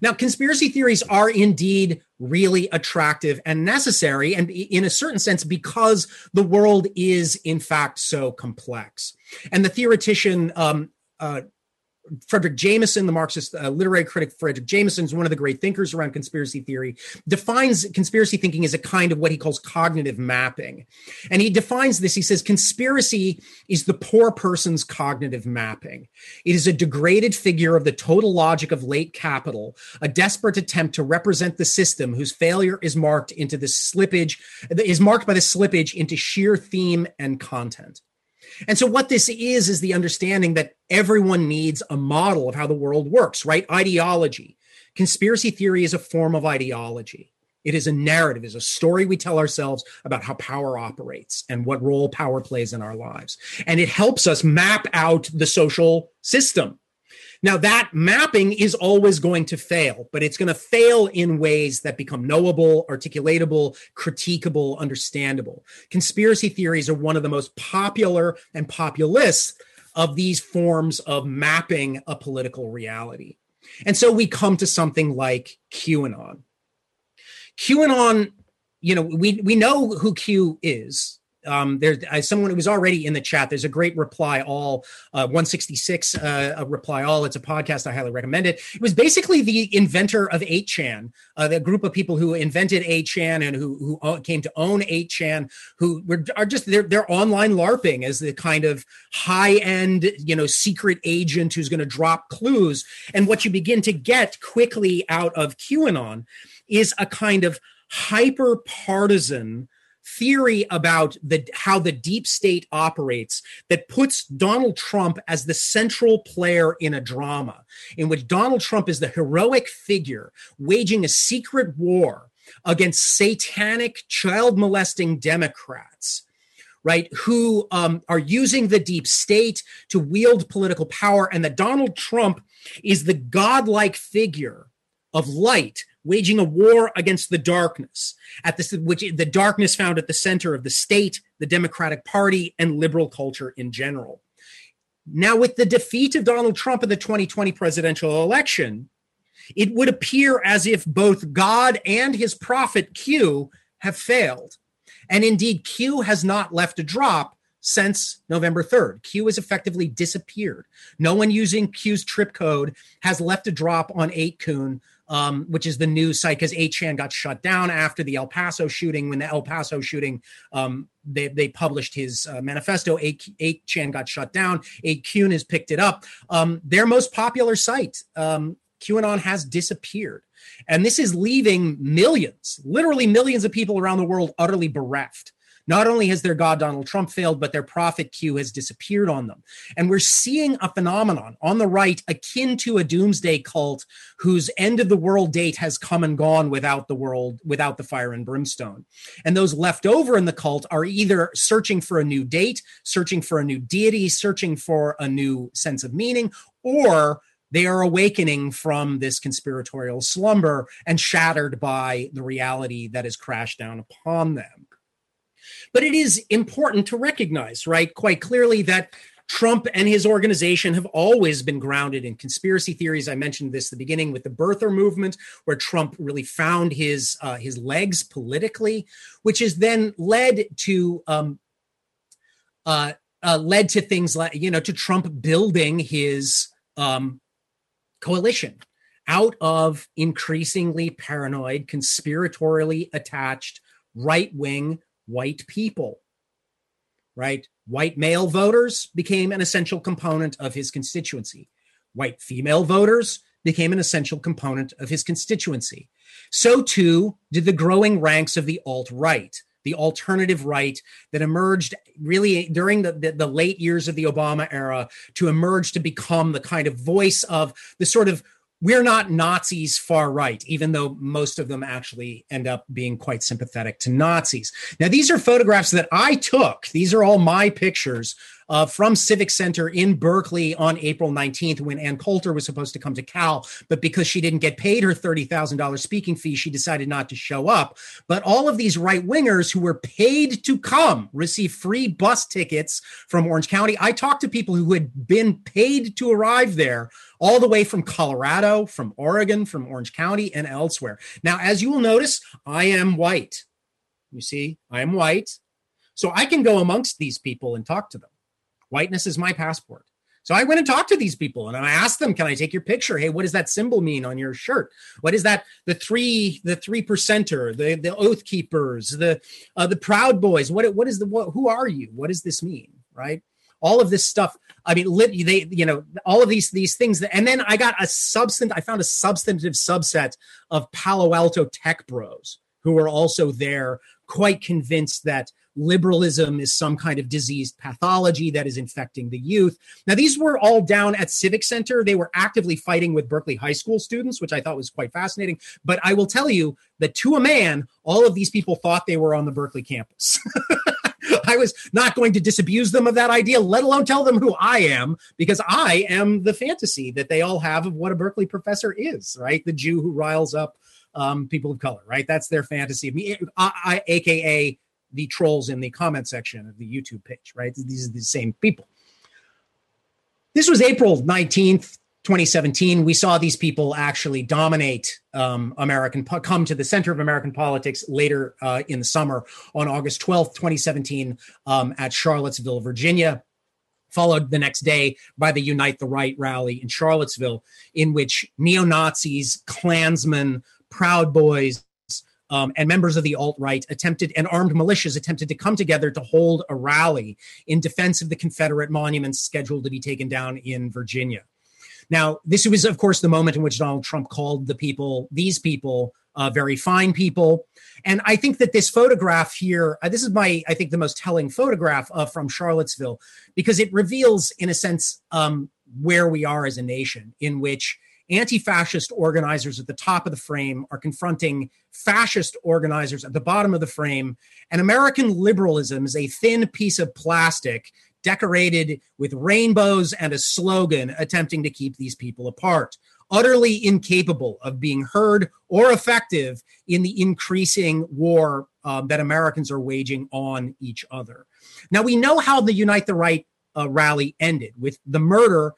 Now, conspiracy theories are indeed really attractive and necessary, and in a certain sense, because the world is in fact so complex. And the theoretician um, uh, Fredric Jameson, the Marxist uh, literary critic Fredric Jameson, is one of the great thinkers around conspiracy theory, defines conspiracy thinking as a kind of what he calls cognitive mapping. And he defines this, he says, conspiracy is the poor person's cognitive mapping. It is a degraded figure of the total logic of late capital, a desperate attempt to represent the system whose failure is marked into the slippage, is marked by the slippage into sheer theme and content. And so, what this is, is the understanding that everyone needs a model of how the world works, right? Ideology. Conspiracy theory is a form of ideology. It is a narrative, is a story we tell ourselves about how power operates and what role power plays in our lives. And it helps us map out the social system now, that mapping is always going to fail, but it's going to fail in ways that become knowable, articulatable, critiquable, understandable. Conspiracy theories are one of the most popular and populist of these forms of mapping a political reality. And so we come to something like QAnon. QAnon, you know, we, we know who Q is um, there's uh, someone who was already in the chat. There's a great reply all uh, 166 uh, reply all. It's a podcast. I highly recommend it. It was basically the inventor of 8chan, uh, the group of people who invented 8chan and who who came to own 8chan, who were are just they're they're online LARPing as the kind of high end you know secret agent who's going to drop clues. And what you begin to get quickly out of QAnon is a kind of hyper partisan theory about the how the deep state operates that puts Donald Trump as the central player in a drama in which Donald Trump is the heroic figure waging a secret war against satanic child molesting Democrats right, who um, are using the deep state to wield political power, and that Donald Trump is the godlike figure of light waging a war against the darkness at this which the darkness found at the center of the state the democratic party and liberal culture in general now with the defeat of donald trump in the 2020 presidential election it would appear as if both god and his prophet q have failed and indeed q has not left a drop since November 3rd. Q has effectively disappeared. No one using Q's trip code has left a drop on 8kun um, which is the news site because 8chan got shut down after the El Paso shooting. When the El Paso shooting, um, they, they published his uh, manifesto. 8, 8chan got shut down. 8kun has picked it up. Um, their most popular site, um, QAnon, has disappeared. And this is leaving millions, literally millions of people around the world utterly bereft. Not only has their God Donald Trump failed, but their prophet Q has disappeared on them. And we're seeing a phenomenon on the right akin to a doomsday cult whose end of the world date has come and gone without the world, without the fire and brimstone. And those left over in the cult are either searching for a new date, searching for a new deity, searching for a new sense of meaning, or they are awakening from this conspiratorial slumber and shattered by the reality that has crashed down upon them. But it is important to recognize, right, quite clearly that Trump and his organization have always been grounded in conspiracy theories. I mentioned this at the beginning with the birther movement, where Trump really found his uh, his legs politically, which has then led to um, uh, uh, led to things like you know to Trump building his um, coalition out of increasingly paranoid, conspiratorially attached right wing white people, right? White male voters became an essential component of his constituency. White female voters became an essential component of his constituency. So too did the growing ranks of the alt right, the alternative right that emerged really during the, the, the, late years of the Obama era to emerge to become the kind of voice of the sort of we're not Nazis far right, even though most of them actually end up being quite sympathetic to Nazis. Now, these are photographs that I took. These are all my pictures uh, from Civic Center in Berkeley on April 19th when Ann Coulter was supposed to come to Cal, but because she didn't get paid her $30,000 speaking fee, she decided not to show up. But all of these right wingers who were paid to come receive free bus tickets from Orange County. I talked to people who had been paid to arrive there all the way from Colorado, from Oregon, from Orange County, and elsewhere. Now, as you will notice, I am white. You see, I am white. So I can go amongst these people and talk to them. Whiteness is my passport. So I went and talked to these people and I asked them, can I take your picture? Hey, what does that symbol mean on your shirt? What is that? The three, the three percenter, the, the oath keepers, the, uh, the proud boys. What, what is the, what, who are you? What does this mean? Right. All of this stuff. I mean, they, you know, all of these, these things that, and then I got a substantive, I found a substantive subset of Palo Alto tech bros who were also there quite convinced that liberalism is some kind of diseased pathology that is infecting the youth. Now, these were all down at Civic Center. They were actively fighting with Berkeley High School students, which I thought was quite fascinating. But I will tell you that to a man, all of these people thought they were on the Berkeley campus. I was not going to disabuse them of that idea, let alone tell them who I am, because I am the fantasy that they all have of what a Berkeley professor is, right? The Jew who riles up um, people of color, right? That's their fantasy of me, I, I, aka the trolls in the comment section of the YouTube page, right? These are the same people. This was April 19th, 2017. We saw these people actually dominate um, American, come to the center of American politics later uh, in the summer on August 12th, 2017, um, at Charlottesville, Virginia. Followed the next day by the Unite the Right rally in Charlottesville, in which neo Nazis, Klansmen, Proud Boys, um, and members of the alt right attempted and armed militias attempted to come together to hold a rally in defense of the Confederate monuments scheduled to be taken down in Virginia. Now, this was, of course, the moment in which Donald Trump called the people, these people, uh, very fine people. And I think that this photograph here, uh, this is my, I think, the most telling photograph uh, from Charlottesville because it reveals, in a sense, um, where we are as a nation, in which anti fascist organizers at the top of the frame are confronting fascist organizers at the bottom of the frame. And American liberalism is a thin piece of plastic decorated with rainbows and a slogan attempting to keep these people apart. Utterly incapable of being heard or effective in the increasing war um, that Americans are waging on each other. Now, we know how the Unite the Right uh, rally ended with the murder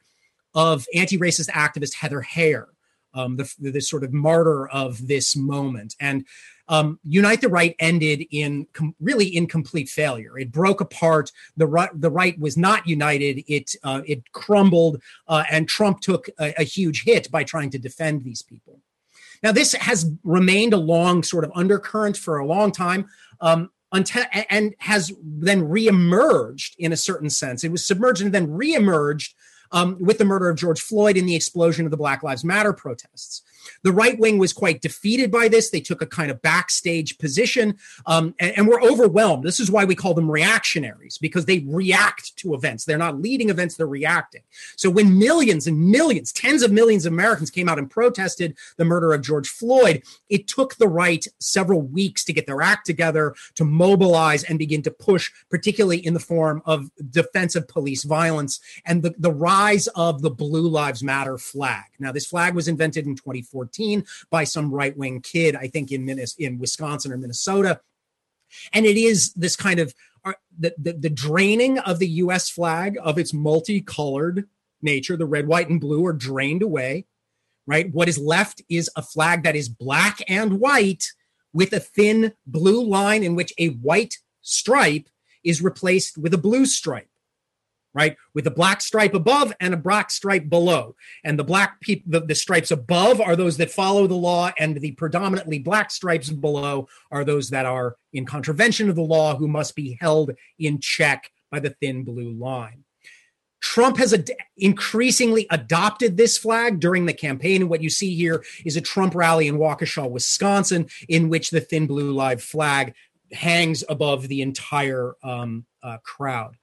of anti-racist activist Heather Heyer, um, the, the, sort of martyr of this moment. And um, Unite the Right ended in com- really incomplete failure. It broke apart. The right, the right was not united. It uh, it crumbled, uh, and Trump took a, a huge hit by trying to defend these people. Now, this has remained a long sort of undercurrent for a long time. Um, until, and has then reemerged in a certain sense. It was submerged and then reemerged um, with the murder of George Floyd and the explosion of the Black Lives Matter protests. The right wing was quite defeated by this. They took a kind of backstage position um, and, and were overwhelmed. This is why we call them reactionaries because they react to events. They're not leading events, they're reacting. So when millions and millions, tens of millions of Americans came out and protested the murder of George Floyd, it took the right several weeks to get their act together, to mobilize and begin to push, particularly in the form of defensive police violence and the, the rise of the Blue Lives Matter flag. Now, this flag was invented in 2014. 2014 by some right wing kid, I think in in Wisconsin or Minnesota. And it is this kind of uh, the, the, the draining of the U.S. flag of its multicolored nature. The red, white, and blue are drained away. Right. What is left is a flag that is black and white with a thin blue line in which a white stripe is replaced with a blue stripe right? With a black stripe above and a black stripe below. And the black people, the, the, stripes above are those that follow the law, and the predominantly black stripes below are those that are in contravention of the law who must be held in check by the thin blue line. Trump has ad- increasingly adopted this flag during the campaign. And what you see here is a Trump rally in Waukesha, Wisconsin, in which the thin blue line flag hangs above the entire um, uh, crowd.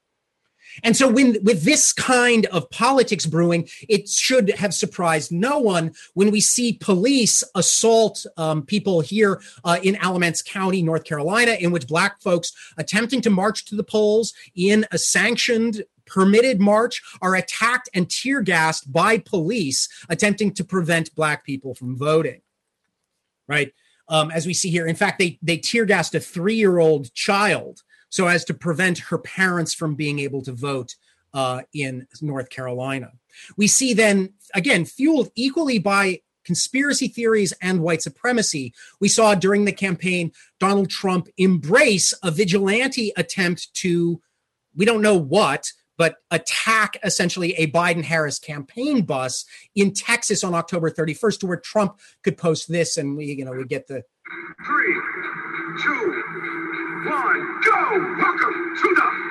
And so, when with this kind of politics brewing, it should have surprised no one when we see police assault um, people here uh, in Alamance County, North Carolina, in which black folks attempting to march to the polls in a sanctioned permitted march are attacked and tear gassed by police attempting to prevent black people from voting. Right? Um, as we see here, in fact, they they tear gassed a three year old child so as to prevent her parents from being able to vote uh, in North Carolina. We see then, again, fueled equally by conspiracy theories and white supremacy, we saw during the campaign Donald Trump embrace a vigilante attempt to, we don't know what, but attack essentially a Biden Harris campaign bus in Texas on October 31st, to where Trump could post this and we, you know, we get the three, two, one, go! Welcome to the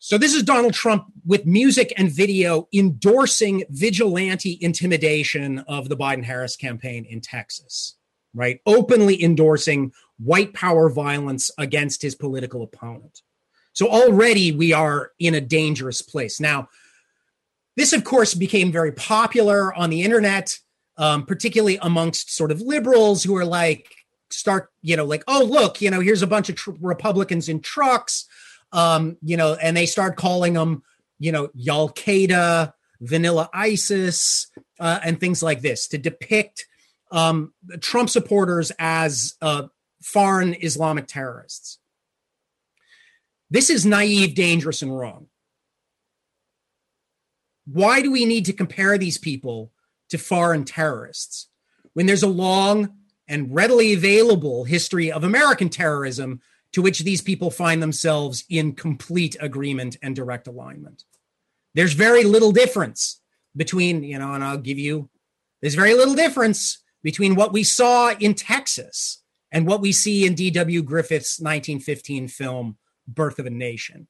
So this is Donald Trump with music and video endorsing vigilante intimidation of the Biden Harris campaign in Texas, right? Openly endorsing white power violence against his political opponent. So already we are in a dangerous place. Now, this, of course, became very popular on the internet, um, particularly amongst sort of liberals who are like, start, you know, like, oh, look, you know, here's a bunch of tr- Republicans in trucks um, you know, and they start calling them, you know, Al Qaeda, Vanilla ISIS, uh, and things like this to depict um, Trump supporters as uh, foreign Islamic terrorists. This is naive, dangerous, and wrong. Why do we need to compare these people to foreign terrorists when there's a long and readily available history of American terrorism to which these people find themselves in complete agreement and direct alignment. There's very little difference between, you know, and I'll give you, there's very little difference between what we saw in Texas and what we see in D.W. Griffith's 1915 film, Birth of a Nation,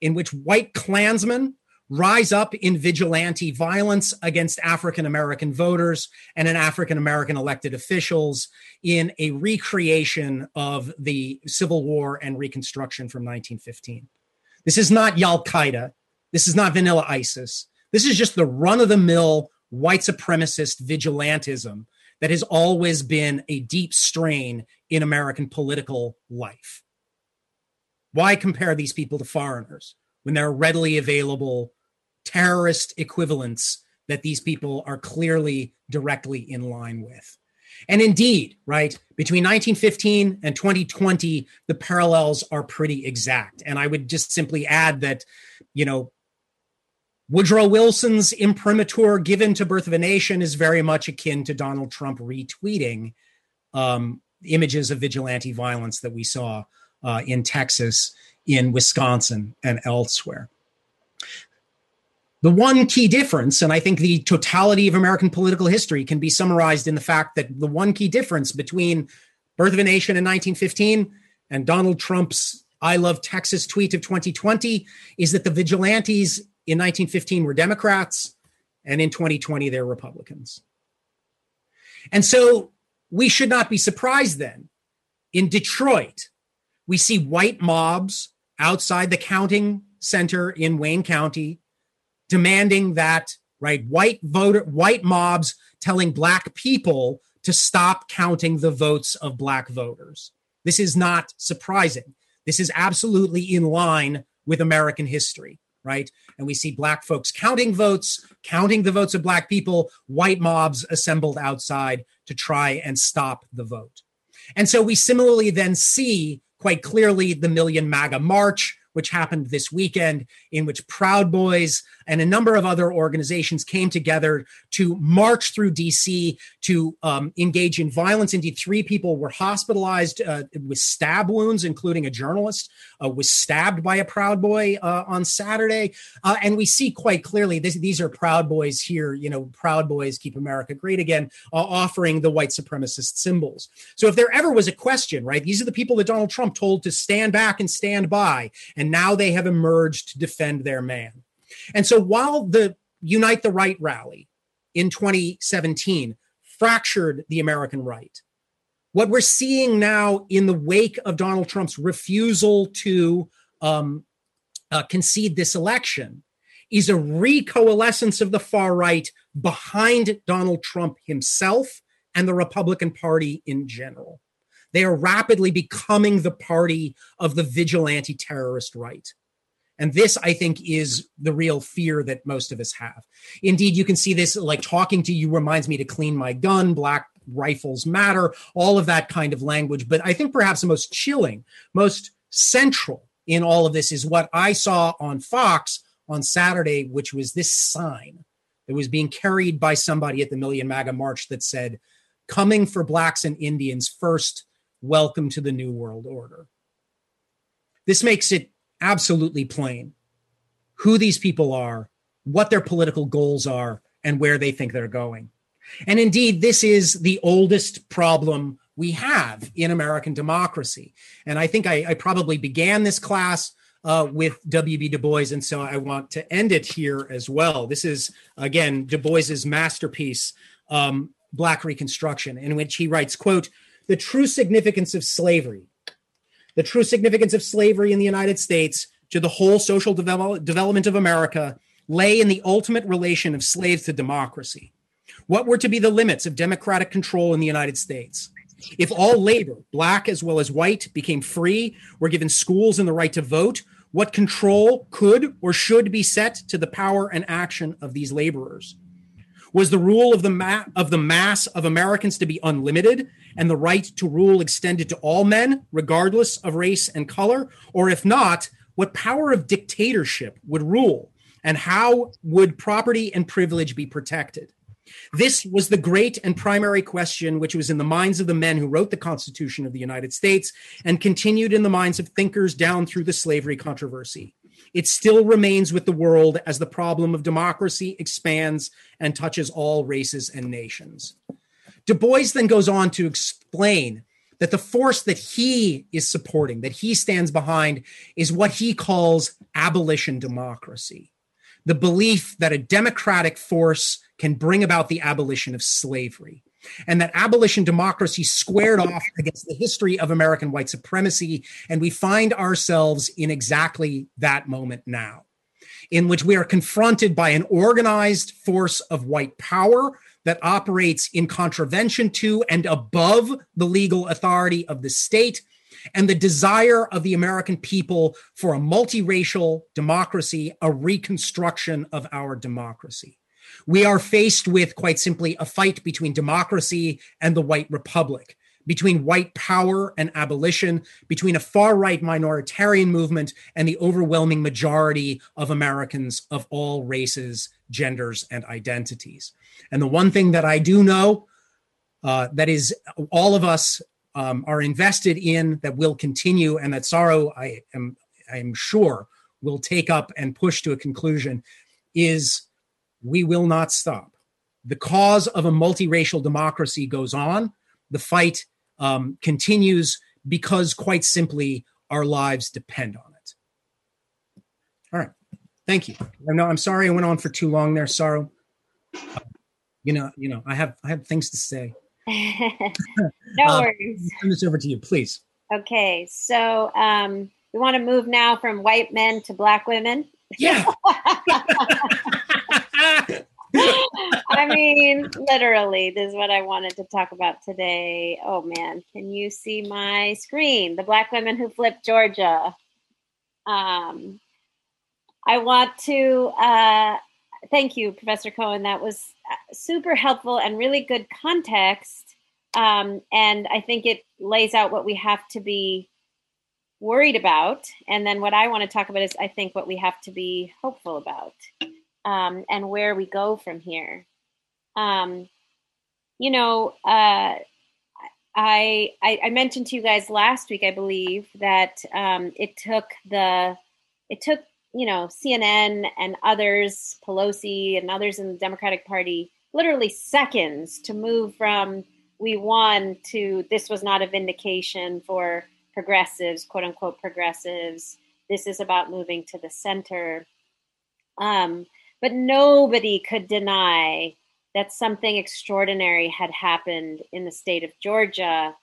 in which white Klansmen rise up in vigilante violence against African American voters and an African American elected officials in a recreation of the Civil War and Reconstruction from 1915. This is not Al Qaeda. This is not vanilla ISIS. This is just the run of the mill white supremacist vigilantism that has always been a deep strain in American political life. Why compare these people to foreigners when there are readily available terrorist equivalents that these people are clearly directly in line with. And indeed, right, between 1915 and 2020, the parallels are pretty exact. And I would just simply add that, you know, Woodrow Wilson's imprimatur given to Birth of a Nation is very much akin to Donald Trump retweeting um, images of vigilante violence that we saw uh, in Texas, in Wisconsin, and elsewhere. The one key difference, and I think the totality of American political history can be summarized in the fact that the one key difference between Birth of a Nation in 1915 and Donald Trump's I Love Texas tweet of 2020 is that the vigilantes in 1915 were Democrats, and in 2020 they're Republicans. And so we should not be surprised then. In Detroit, we see white mobs outside the counting center in Wayne County demanding that right white voter white mobs telling black people to stop counting the votes of black voters. This is not surprising. This is absolutely in line with American history, right? And we see black folks counting votes, counting the votes of black people, white mobs assembled outside to try and stop the vote. And so we similarly then see quite clearly the Million MAGA March, which happened this weekend, in which Proud Boys and a number of other organizations came together to march through DC to um, engage in violence. Indeed, three people were hospitalized uh, with stab wounds, including a journalist uh, was stabbed by a Proud Boy uh, on Saturday. Uh, and we see quite clearly this, these are Proud Boys here, you know, Proud Boys Keep America Great Again, uh, offering the white supremacist symbols. So if there ever was a question, right, these are the people that Donald Trump told to stand back and stand by. And now they have emerged to defend their man. And so while the Unite the Right rally in 2017 fractured the American right, what we're seeing now in the wake of Donald Trump's refusal to um, uh, concede this election is a recoalescence of the far right behind Donald Trump himself and the Republican Party in general. They are rapidly becoming the party of the vigilante terrorist right. And this, I think, is the real fear that most of us have. Indeed, you can see this like talking to you reminds me to clean my gun, black rifles matter, all of that kind of language. But I think perhaps the most chilling, most central in all of this is what I saw on Fox on Saturday, which was this sign that was being carried by somebody at the Million MAGA March that said, Coming for Blacks and Indians first, welcome to the New World Order. This makes it absolutely plain who these people are, what their political goals are, and where they think they're going. And indeed, this is the oldest problem we have in American democracy. And I think I, I probably began this class uh, with W.B. Du Bois, and so I want to end it here as well. This is, again, Du Bois's masterpiece, um, Black Reconstruction, in which he writes, quote, the true significance of slavery the true significance of slavery in the United States to the whole social develop- development of America lay in the ultimate relation of slaves to democracy. What were to be the limits of democratic control in the United States? If all labor, black as well as white, became free, were given schools and the right to vote, what control could or should be set to the power and action of these laborers? Was the rule of the, ma- of the mass of Americans to be unlimited and the right to rule extended to all men, regardless of race and color? Or if not, what power of dictatorship would rule? And how would property and privilege be protected? This was the great and primary question which was in the minds of the men who wrote the Constitution of the United States and continued in the minds of thinkers down through the slavery controversy. It still remains with the world as the problem of democracy expands and touches all races and nations. Du Bois then goes on to explain that the force that he is supporting, that he stands behind, is what he calls abolition democracy the belief that a democratic force can bring about the abolition of slavery and that abolition democracy squared off against the history of American white supremacy. And we find ourselves in exactly that moment now, in which we are confronted by an organized force of white power that operates in contravention to and above the legal authority of the state. And the desire of the American people for a multiracial democracy, a reconstruction of our democracy we are faced with quite simply a fight between democracy and the white republic, between white power and abolition, between a far right minoritarian movement and the overwhelming majority of Americans of all races, genders, and identities. And the one thing that I do know uh, that is all of us um, are invested in that will continue and that Saro, I am, I am sure, will take up and push to a conclusion is we will not stop. The cause of a multiracial democracy goes on. The fight um, continues because, quite simply, our lives depend on it. All right. Thank you. No, I'm sorry I went on for too long there, Saro. Uh, you know, you know, I have I have things to say. no uh, worries. Turn this over to you, please. Okay, so um, we want to move now from white men to black women. Yeah. I mean, literally, this is what I wanted to talk about today. Oh man, can you see my screen? The black women who flipped Georgia. Um, I want to uh, thank you, Professor Cohen. That was uh, super helpful and really good context. Um, and I think it lays out what we have to be worried about. And then what I want to talk about is, I think, what we have to be hopeful about um, and where we go from here. Um, you know, uh, I, I, I mentioned to you guys last week, I believe, that um, it took the it took you know CNN and others, Pelosi and others in the Democratic Party, literally seconds to move from we won to this was not a vindication for progressives, quote unquote progressives. This is about moving to the center. Um, but nobody could deny that something extraordinary had happened in the state of Georgia,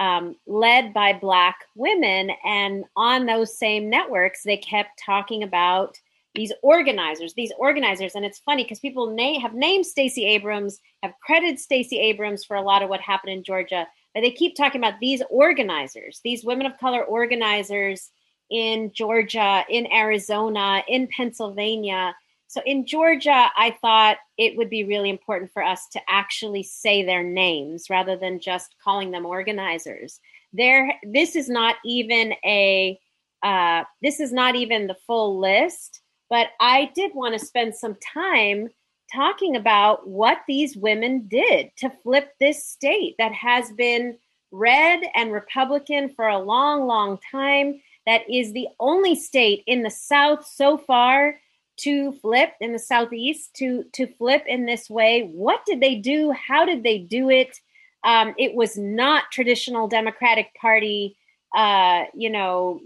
um, led by Black women. And on those same networks, they kept talking about these organizers, these organizers, and it's funny because people name, have named Stacey Abrams, have credited Stacey Abrams for a lot of what happened in Georgia, but they keep talking about these organizers, these women of color organizers in Georgia, in Arizona, in Pennsylvania. So in Georgia, I thought it would be really important for us to actually say their names rather than just calling them organizers. There, this is not even a uh, this is not even the full list, but I did want to spend some time talking about what these women did to flip this state that has been red and Republican for a long, long time. That is the only state in the South so far to flip in the Southeast to to flip in this way. What did they do? How did they do it? Um, it was not traditional Democratic Party, uh, you know,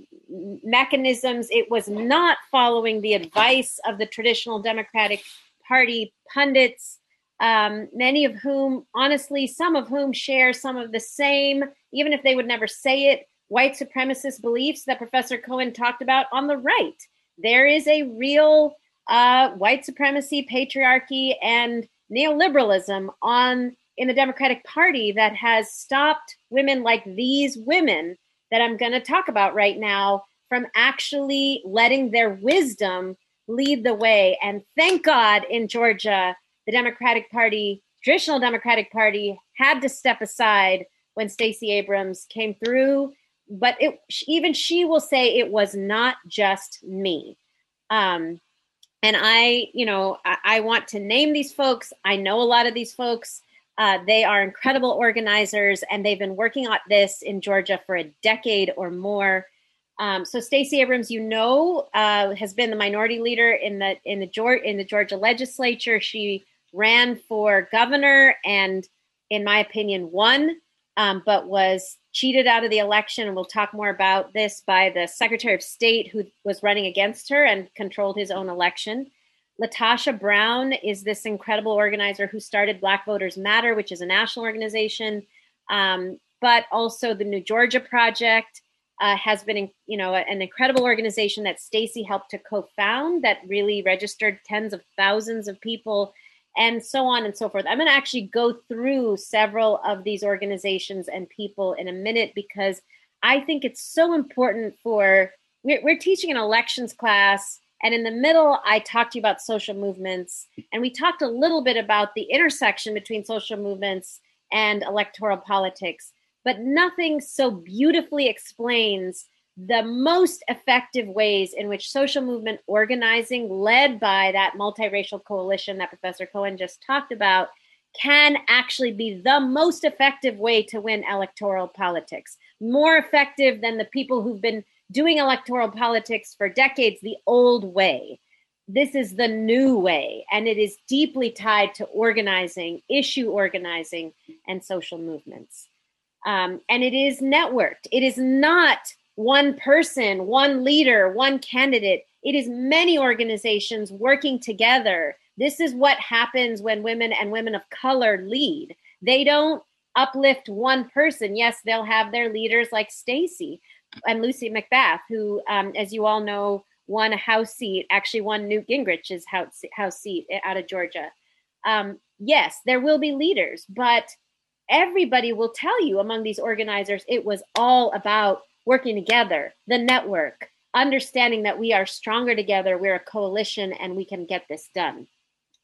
mechanisms. It was not following the advice of the traditional Democratic Party pundits, um, many of whom, honestly, some of whom share some of the same, even if they would never say it, white supremacist beliefs that Professor Cohen talked about on the right. There is a real uh, white supremacy, patriarchy, and neoliberalism on in the Democratic Party that has stopped women like these women that I'm going to talk about right now from actually letting their wisdom lead the way. And thank God in Georgia, the Democratic Party, traditional Democratic Party, had to step aside when Stacey Abrams came through. But it, even she will say it was not just me. Um, and I, you know, I, I, want to name these folks. I know a lot of these folks. Uh, they are incredible organizers, and they've been working on this in Georgia for a decade or more. Um, so Stacey Abrams, you know, uh, has been the minority leader in the in the Georgia in the Georgia legislature. She ran for governor, and in my opinion, won, um, but was cheated out of the election. And we'll talk more about this by the Secretary of State who was running against her and controlled his own election. Latasha Brown is this incredible organizer who started Black Voters Matter, which is a national organization, um, but also the New Georgia Project uh, has been, you know, an incredible organization that Stacey helped to co-found that really registered tens of thousands of people, and so on and so forth. I'm going to actually go through several of these organizations and people in a minute because I think it's so important for we're, we're teaching an elections class and in the middle, I talked to you about social movements, and we talked a little bit about the intersection between social movements and electoral politics, but nothing so beautifully explains the most effective ways in which social movement organizing, led by that multiracial coalition that Professor Cohen just talked about, can actually be the most effective way to win electoral politics. More effective than the people who've been doing electoral politics for decades the old way. This is the new way, and it is deeply tied to organizing, issue organizing, and social movements. Um, and it is networked. It is not one person, one leader, one candidate. It is many organizations working together. This is what happens when women and women of color lead. They don't uplift one person. Yes, they'll have their leaders like Stacey, and Lucy McBath, who, um, as you all know, won a House seat, actually won Newt Gingrich's House, house seat out of Georgia. Um, yes, there will be leaders, but everybody will tell you among these organizers, it was all about working together, the network, understanding that we are stronger together, we're a coalition, and we can get this done.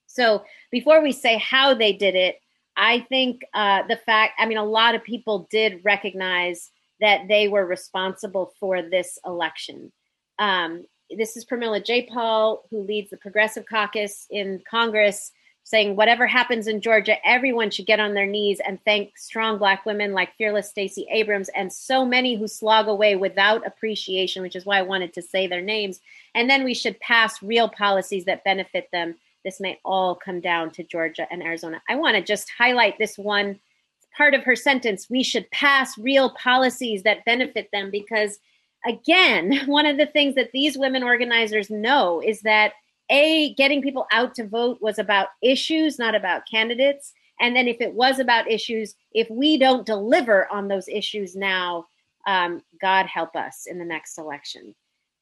So before we say how they did it, I think uh, the fact, I mean, a lot of people did recognize that they were responsible for this election. Um, this is Pramila Jayapal, who leads the Progressive Caucus in Congress, saying whatever happens in Georgia, everyone should get on their knees and thank strong Black women like fearless Stacey Abrams and so many who slog away without appreciation, which is why I wanted to say their names. And then we should pass real policies that benefit them. This may all come down to Georgia and Arizona. I want to just highlight this one part of her sentence we should pass real policies that benefit them because again one of the things that these women organizers know is that a getting people out to vote was about issues not about candidates and then if it was about issues if we don't deliver on those issues now um, god help us in the next election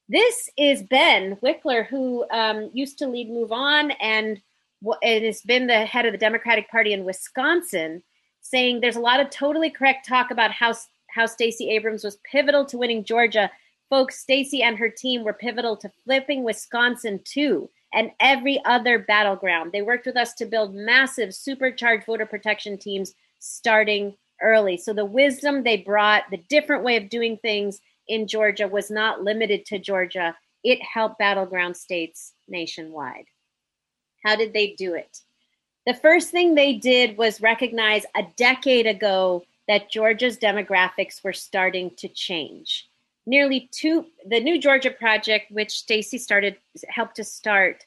This is Ben Wickler, who um, used to lead MoveOn and, and has been the head of the Democratic Party in Wisconsin, saying there's a lot of totally correct talk about how how Stacey Abrams was pivotal to winning Georgia. Folks, Stacey and her team were pivotal to flipping Wisconsin too, and every other battleground. They worked with us to build massive supercharged voter protection teams starting early. So the wisdom they brought, the different way of doing things in Georgia was not limited to Georgia. It helped battleground states nationwide. How did they do it? The first thing they did was recognize a decade ago that Georgia's demographics were starting to change. Nearly two, the New Georgia Project, which stacy started, helped to start,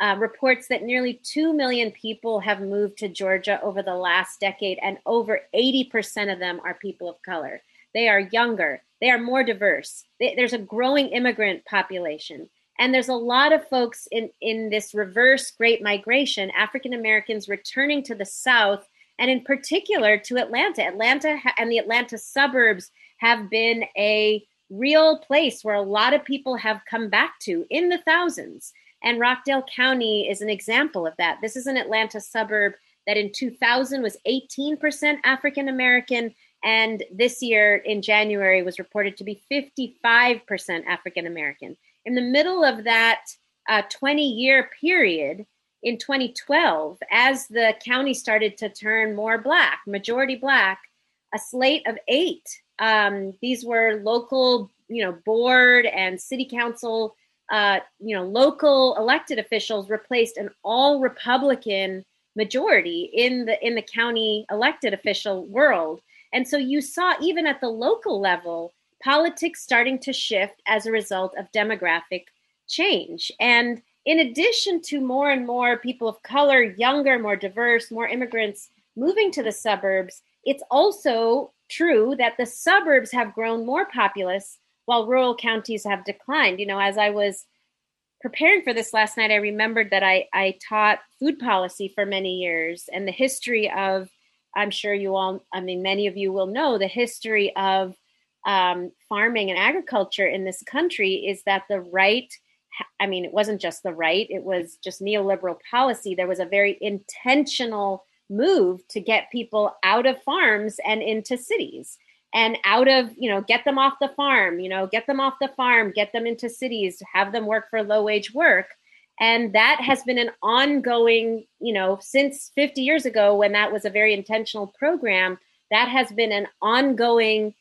uh, reports that nearly 2 million people have moved to Georgia over the last decade, and over 80% of them are people of color. They are younger, they are more diverse. They, there's a growing immigrant population. And there's a lot of folks in, in this reverse great migration, African Americans returning to the South, and in particular to Atlanta. Atlanta and the Atlanta suburbs have been a real place where a lot of people have come back to in the thousands. And Rockdale County is an example of that. This is an Atlanta suburb that in 2000 was 18% African American, and this year in January was reported to be 55% African American. In the middle of that 20 uh, year period, in 2012, as the county started to turn more black, majority black, a slate of eight. Um, these were local, you know, board and city council uh, you know, local elected officials replaced an all Republican majority in the in the county elected official world. And so you saw even at the local level politics starting to shift as a result of demographic change. And in addition to more and more people of color, younger, more diverse, more immigrants moving to the suburbs, it's also true that the suburbs have grown more populous while rural counties have declined. You know, as I was preparing for this last night, I remembered that I, I taught food policy for many years and the history of, I'm sure you all, I mean, many of you will know the history of um, farming and agriculture in this country is that the right, I mean, it wasn't just the right, it was just neoliberal policy. There was a very intentional move to get people out of farms and into cities and out of you know get them off the farm you know get them off the farm get them into cities have them work for low wage work. And that has been an ongoing you know since 50 years ago when that was a very intentional program that has been an ongoing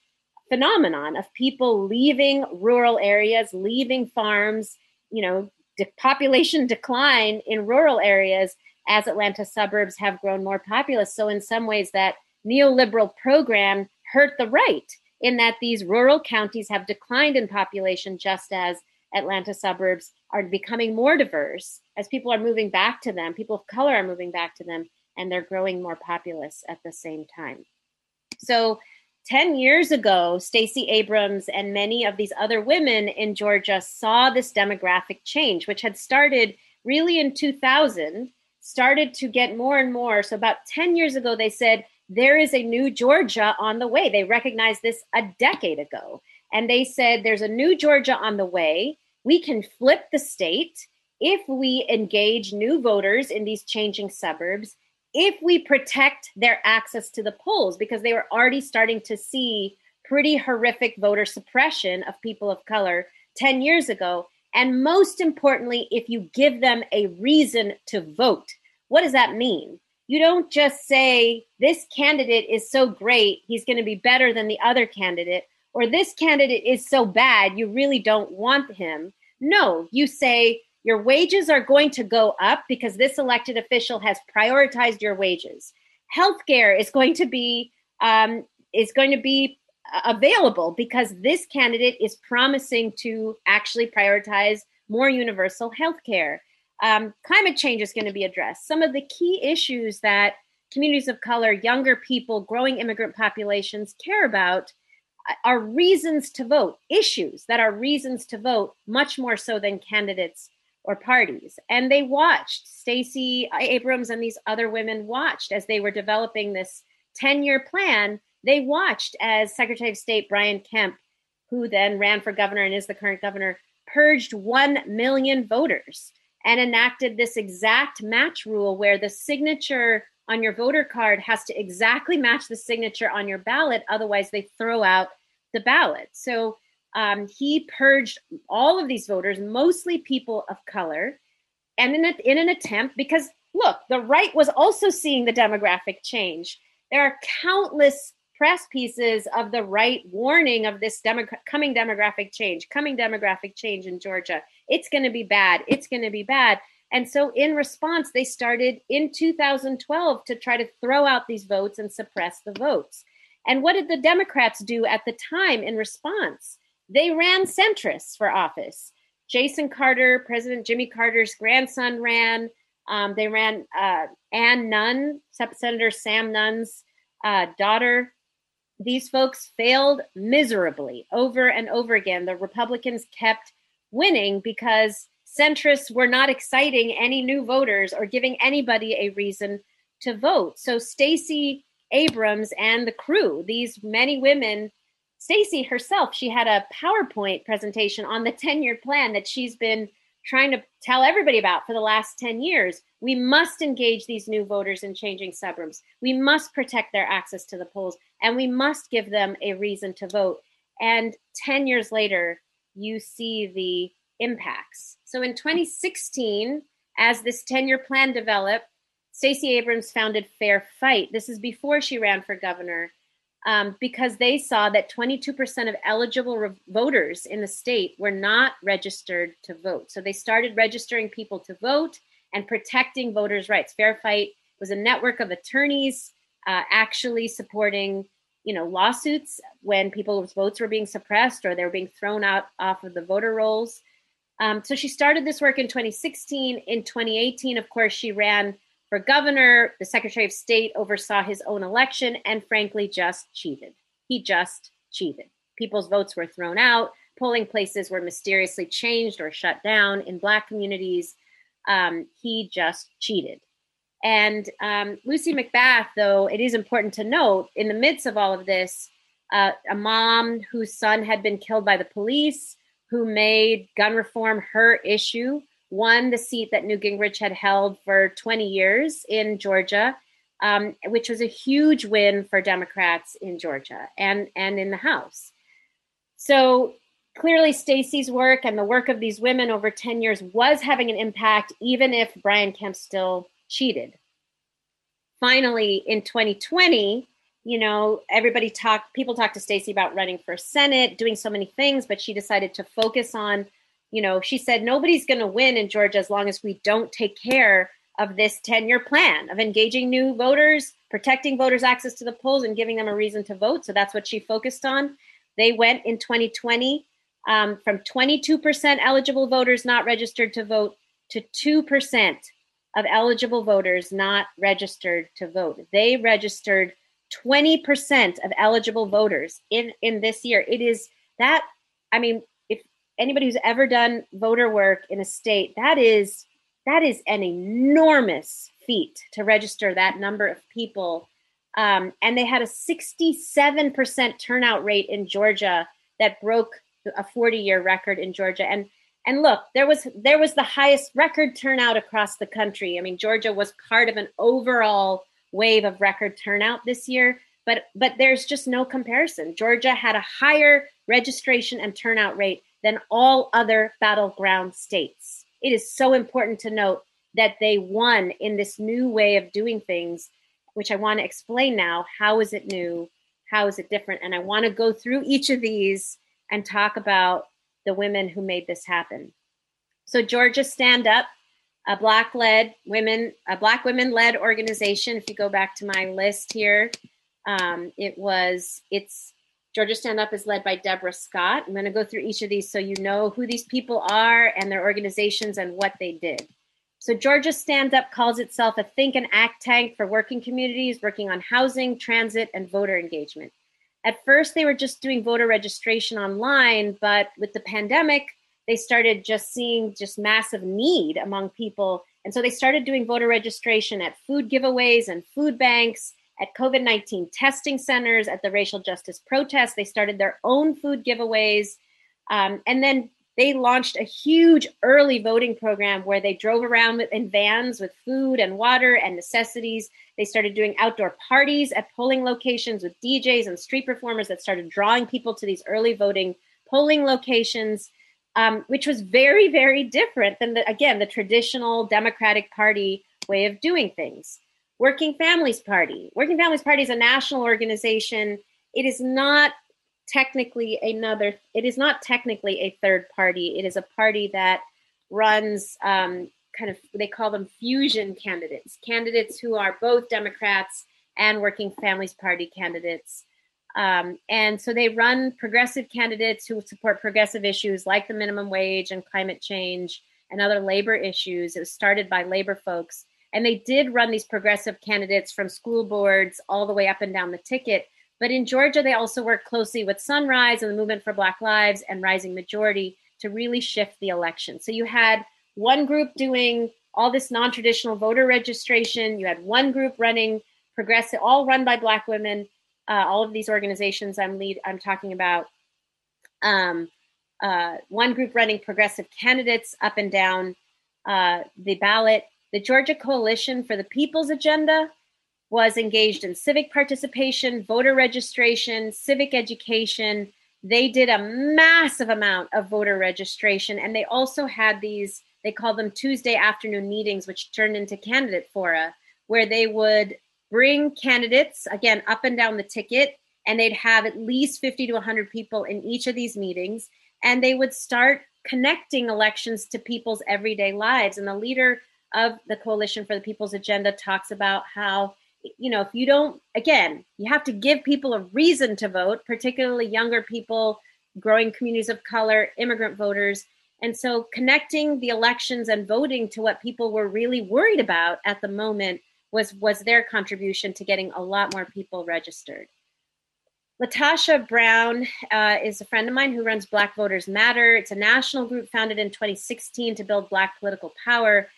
phenomenon of people leaving rural areas leaving farms you know de- population decline in rural areas as atlanta suburbs have grown more populous so in some ways that neoliberal program hurt the right in that these rural counties have declined in population just as Atlanta suburbs are becoming more diverse as people are moving back to them, people of color are moving back to them, and they're growing more populous at the same time. So, 10 years ago, Stacey Abrams and many of these other women in Georgia saw this demographic change, which had started really in 2000, started to get more and more. So, about 10 years ago, they said, there is a new Georgia on the way. They recognized this a decade ago. And they said, there's a new Georgia on the way. We can flip the state if we engage new voters in these changing suburbs, if we protect their access to the polls, because they were already starting to see pretty horrific voter suppression of people of color 10 years ago. And most importantly, if you give them a reason to vote. What does that mean? you don't just say this candidate is so great he's going to be better than the other candidate or this candidate is so bad you really don't want him no you say your wages are going to go up because this elected official has prioritized your wages healthcare is going to be um, is going to be available because this candidate is promising to actually prioritize more universal health care um, climate change is going to be addressed. Some of the key issues that communities of color, younger people, growing immigrant populations care about uh, are reasons to vote, issues that are reasons to vote, much more so than candidates or parties. And they watched, Stacey Abrams and these other women watched as they were developing this 10 year plan. They watched as Secretary of State Brian Kemp who then ran for governor and is the current governor, purged 1 million voters and enacted this exact match rule where the signature on your voter card has to exactly match the signature on your ballot. Otherwise, they throw out the ballot. So um, he purged all of these voters, mostly people of color, and in, a, in an attempt, because look, the right was also seeing the demographic change. There are countless press pieces of the right warning of this coming demographic change, coming demographic change in Georgia. It's going to be bad. It's going to be bad. And so, in response, they started in 2012 to try to throw out these votes and suppress the votes. And what did the Democrats do at the time in response? They ran centrists for office. Jason Carter, President Jimmy Carter's grandson, ran. Um, they ran uh, Ann Nunn, Senator Sam Nunn's uh, daughter. These folks failed miserably over and over again. The Republicans kept winning because centrists were not exciting any new voters or giving anybody a reason to vote. So Stacey Abrams and the crew, these many women, Stacey herself, she had a PowerPoint presentation on the 10-year plan that she's been trying to tell everybody about for the last 10 years. We must engage these new voters in changing suburbs. We must protect their access to the polls and we must give them a reason to vote. And 10 years later, you see the impacts. So in 2016, as this 10 year plan developed, Stacey Abrams founded Fair Fight. This is before she ran for governor. Um, because they saw that 22% of eligible re- voters in the state were not registered to vote. So they started registering people to vote and protecting voters' rights. Fair Fight was a network of attorneys uh, actually supporting you know lawsuits when people's votes were being suppressed or they were being thrown out off of the voter rolls um, so she started this work in 2016 in 2018 of course she ran for governor. The secretary of state oversaw his own election and frankly just cheated. He just cheated. People's votes were thrown out. Polling places were mysteriously changed or shut down in black communities. Um, he just cheated. And um, Lucy McBath, though, it is important to note in the midst of all of this, uh, a mom whose son had been killed by the police, who made gun reform her issue, won the seat that Newt Gingrich had held for 20 years in Georgia, um, which was a huge win for Democrats in Georgia and, and in the House. So clearly, Stacey's work and the work of these women over 10 years was having an impact, even if Brian Kemp still cheated. Finally, in 2020, you know, everybody talked, people talked to Stacey about running for Senate, doing so many things, but she decided to focus on, you know, she said, nobody's going to win in Georgia as long as we don't take care of this 10 year plan of engaging new voters, protecting voters' access to the polls, and giving them a reason to vote. So that's what she focused on. They went in 2020 um, from 22% eligible voters not registered to vote to 2% of eligible voters not registered to vote. They registered 20% of eligible voters in, in this year. It is that, I mean, anybody who's ever done voter work in a state, that is that is an enormous feat to register that number of people. Um, and they had a 67% turnout rate in Georgia that broke a 40 year record in Georgia. And and look there was there was the highest record turnout across the country i mean georgia was part of an overall wave of record turnout this year but but there's just no comparison georgia had a higher registration and turnout rate than all other battleground states it is so important to note that they won in this new way of doing things which i want to explain now how is it new how is it different and i want to go through each of these and talk about the women who made this happen. So Georgia Stand Up, a black led women, a black women led organization. If you go back to my list here, um, it was it's Georgia Stand Up is led by Deborah Scott. I'm going to go through each of these so you know who these people are and their organizations and what they did. So Georgia Stand Up calls itself a think and act tank for working communities working on housing, transit, and voter engagement at first they were just doing voter registration online, but with the pandemic, they started just seeing just massive need among people. And so they started doing voter registration at food giveaways and food banks at COVID 19 testing centers, at the racial justice protests. They started their own food giveaways. Um, and then they launched a huge early voting program where they drove around in vans with food and water and necessities. They started doing outdoor parties at polling locations with DJs and street performers that started drawing people to these early voting polling locations, um, which was very, very different than, the, again, the traditional Democratic Party way of doing things. Working Families Party. Working Families Party is a national organization. It is not technically another it is not technically a third party it is a party that runs um, kind of they call them fusion candidates candidates who are both democrats and working families party candidates um, and so they run progressive candidates who support progressive issues like the minimum wage and climate change and other labor issues it was started by labor folks and they did run these progressive candidates from school boards all the way up and down the ticket but in Georgia, they also worked closely with Sunrise and the Movement for Black Lives and Rising Majority to really shift the election. So you had one group doing all this non traditional voter registration, you had one group running progressive, all run by Black women. Uh, all of these organizations I'm lead, I'm talking about. Um, uh, one group running progressive candidates up and down uh, the ballot. The Georgia Coalition for the People's Agenda was engaged in civic participation, voter registration, civic education. They did a massive amount of voter registration, and they also had these, they call them Tuesday afternoon meetings, which turned into candidate fora, where they would bring candidates, again, up and down the ticket, and they'd have at least 50 to 100 people in each of these meetings, and they would start connecting elections to people's everyday lives. And the leader of the Coalition for the People's Agenda talks about how you know, if you don't, again, you have to give people a reason to vote, particularly younger people, growing communities of color, immigrant voters. And so connecting the elections and voting to what people were really worried about at the moment was, was their contribution to getting a lot more people registered. Latasha Brown uh, is a friend of mine who runs Black Voters Matter. It's a national group founded in 2016 to build Black political power.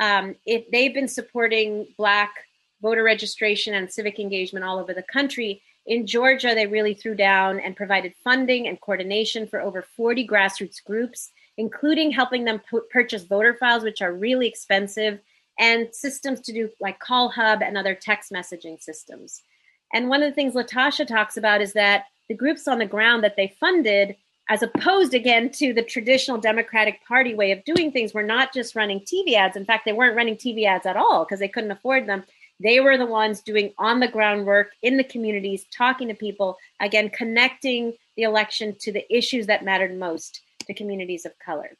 Um, it, they've been supporting Black voter registration and civic engagement all over the country. In Georgia, they really threw down and provided funding and coordination for over 40 grassroots groups, including helping them p- purchase voter files, which are really expensive, and systems to do like CallHub and other text messaging systems. And one of the things Latasha talks about is that the groups on the ground that they funded, as opposed again to the traditional Democratic Party way of doing things, were not just running TV ads. In fact, they weren't running TV ads at all because they couldn't afford them. They were the ones doing on the ground work in the communities, talking to people, again, connecting the election to the issues that mattered most to communities of color.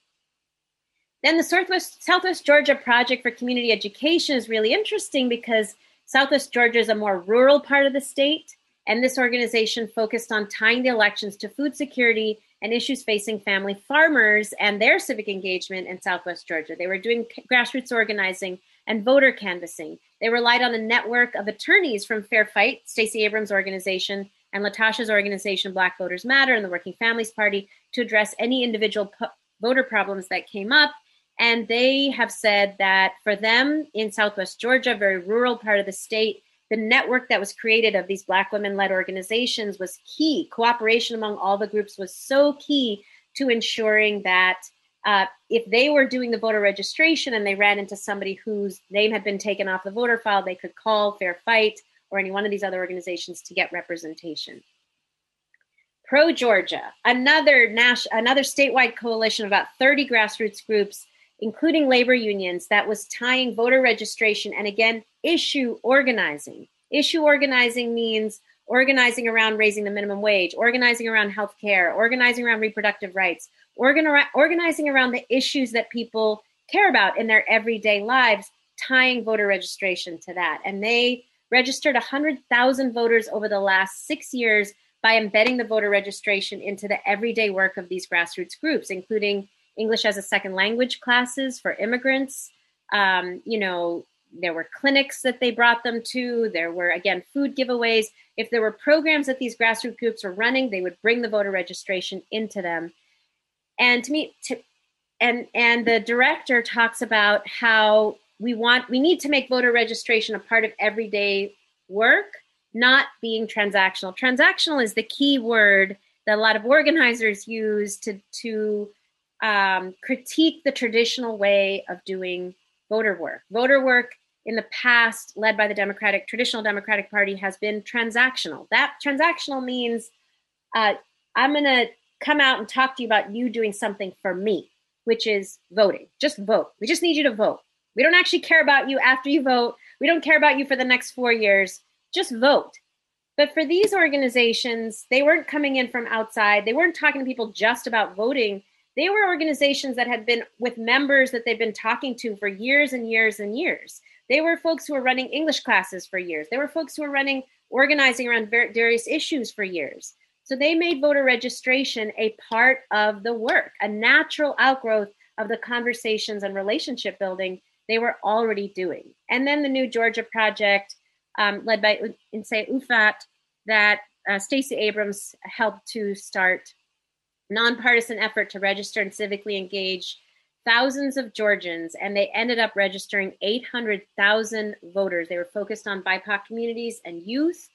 Then the Southwest, Southwest Georgia Project for Community Education is really interesting because Southwest Georgia is a more rural part of the state, and this organization focused on tying the elections to food security and issues facing family farmers and their civic engagement in Southwest Georgia. They were doing grassroots organizing and voter canvassing. They relied on a network of attorneys from Fair Fight, Stacey Abrams' organization, and Latasha's organization, Black Voters Matter, and the Working Families Party to address any individual voter problems that came up. And they have said that for them in Southwest Georgia, a very rural part of the state, the network that was created of these Black women led organizations was key. Cooperation among all the groups was so key to ensuring that uh, if they were doing the voter registration and they ran into somebody whose name had been taken off the voter file, they could call Fair Fight or any one of these other organizations to get representation. ProGeorgia, another nas- another statewide coalition of about 30 grassroots groups, including labor unions, that was tying voter registration and again issue organizing. Issue organizing means organizing around raising the minimum wage, organizing around health care, organizing around reproductive rights, organizing around the issues that people care about in their everyday lives, tying voter registration to that. And they registered 100,000 voters over the last six years by embedding the voter registration into the everyday work of these grassroots groups, including English as a second language classes for immigrants. Um, you know, there were clinics that they brought them to. There were, again, food giveaways. If there were programs that these grassroots groups were running, they would bring the voter registration into them and to me to, and and the director talks about how we want we need to make voter registration a part of everyday work not being transactional. Transactional is the key word that a lot of organizers use to to um, critique the traditional way of doing voter work. Voter work in the past, led by the Democratic traditional Democratic Party, has been transactional. That transactional means uh, I'm going to come out and talk to you about you doing something for me, which is voting. Just vote. We just need you to vote. We don't actually care about you after you vote. We don't care about you for the next four years. Just vote. But for these organizations, they weren't coming in from outside. They weren't talking to people just about voting. They were organizations that had been with members that they've been talking to for years and years and years. They were folks who were running English classes for years. They were folks who were running organizing around various issues for years. So they made voter registration a part of the work, a natural outgrowth of the conversations and relationship building they were already doing. And then the New Georgia Project, um, led by Nsé Ufot, that uh, Stacey Abrams helped to start nonpartisan effort to register and civically engage thousands of Georgians, and they ended up registering 800,000 voters. They were focused on BIPOC communities and youth,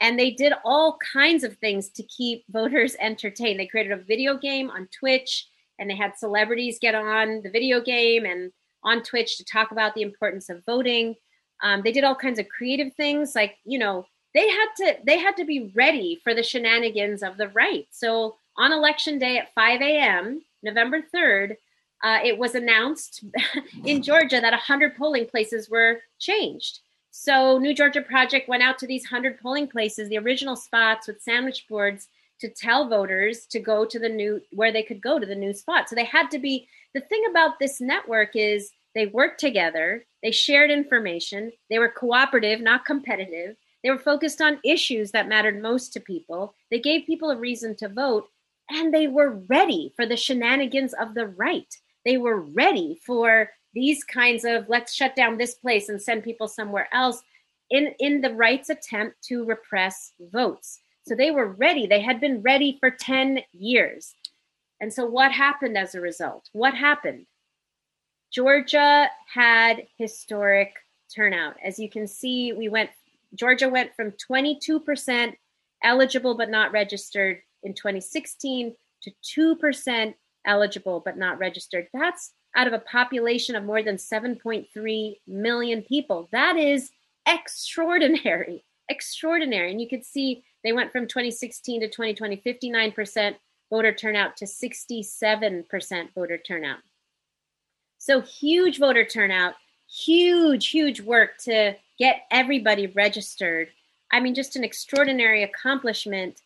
and they did all kinds of things to keep voters entertained. They created a video game on Twitch, and they had celebrities get on the video game and on Twitch to talk about the importance of voting. Um, they did all kinds of creative things, like you know, they had to they had to be ready for the shenanigans of the right. So on election day at 5 a.m., November 3rd, uh, it was announced in Georgia that 100 polling places were changed. So New Georgia Project went out to these 100 polling places, the original spots with sandwich boards to tell voters to go to the new where they could go to the new spot. So they had to be the thing about this network is they worked together, they shared information, they were cooperative, not competitive. They were focused on issues that mattered most to people. They gave people a reason to vote, and they were ready for the shenanigans of the right. They were ready for these kinds of let's shut down this place and send people somewhere else in, in the right's attempt to repress votes. So they were ready. They had been ready for 10 years. And so what happened as a result? What happened? Georgia had historic turnout. As you can see, we went Georgia went from 22% eligible but not registered in 2016 to 2% eligible but not registered. That's out of a population of more than 7.3 million people. That is extraordinary, extraordinary. And you could see they went from 2016 to 2020, 59% voter turnout to 67% voter turnout. So huge voter turnout, huge, huge work to get everybody registered. I mean, just an extraordinary accomplishment.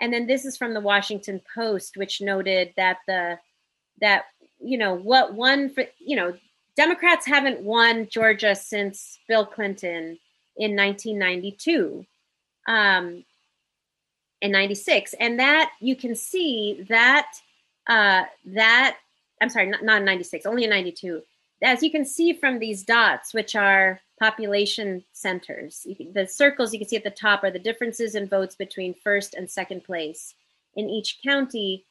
And then this is from the Washington Post, which noted that the that you know what won for you know Democrats haven't won Georgia since Bill Clinton in 1992, um, in 96, and that you can see that uh, that I'm sorry, not, not in 96, only in 92. As you can see from these dots, which are population centers, can, the circles you can see at the top are the differences in votes between first and second place in each county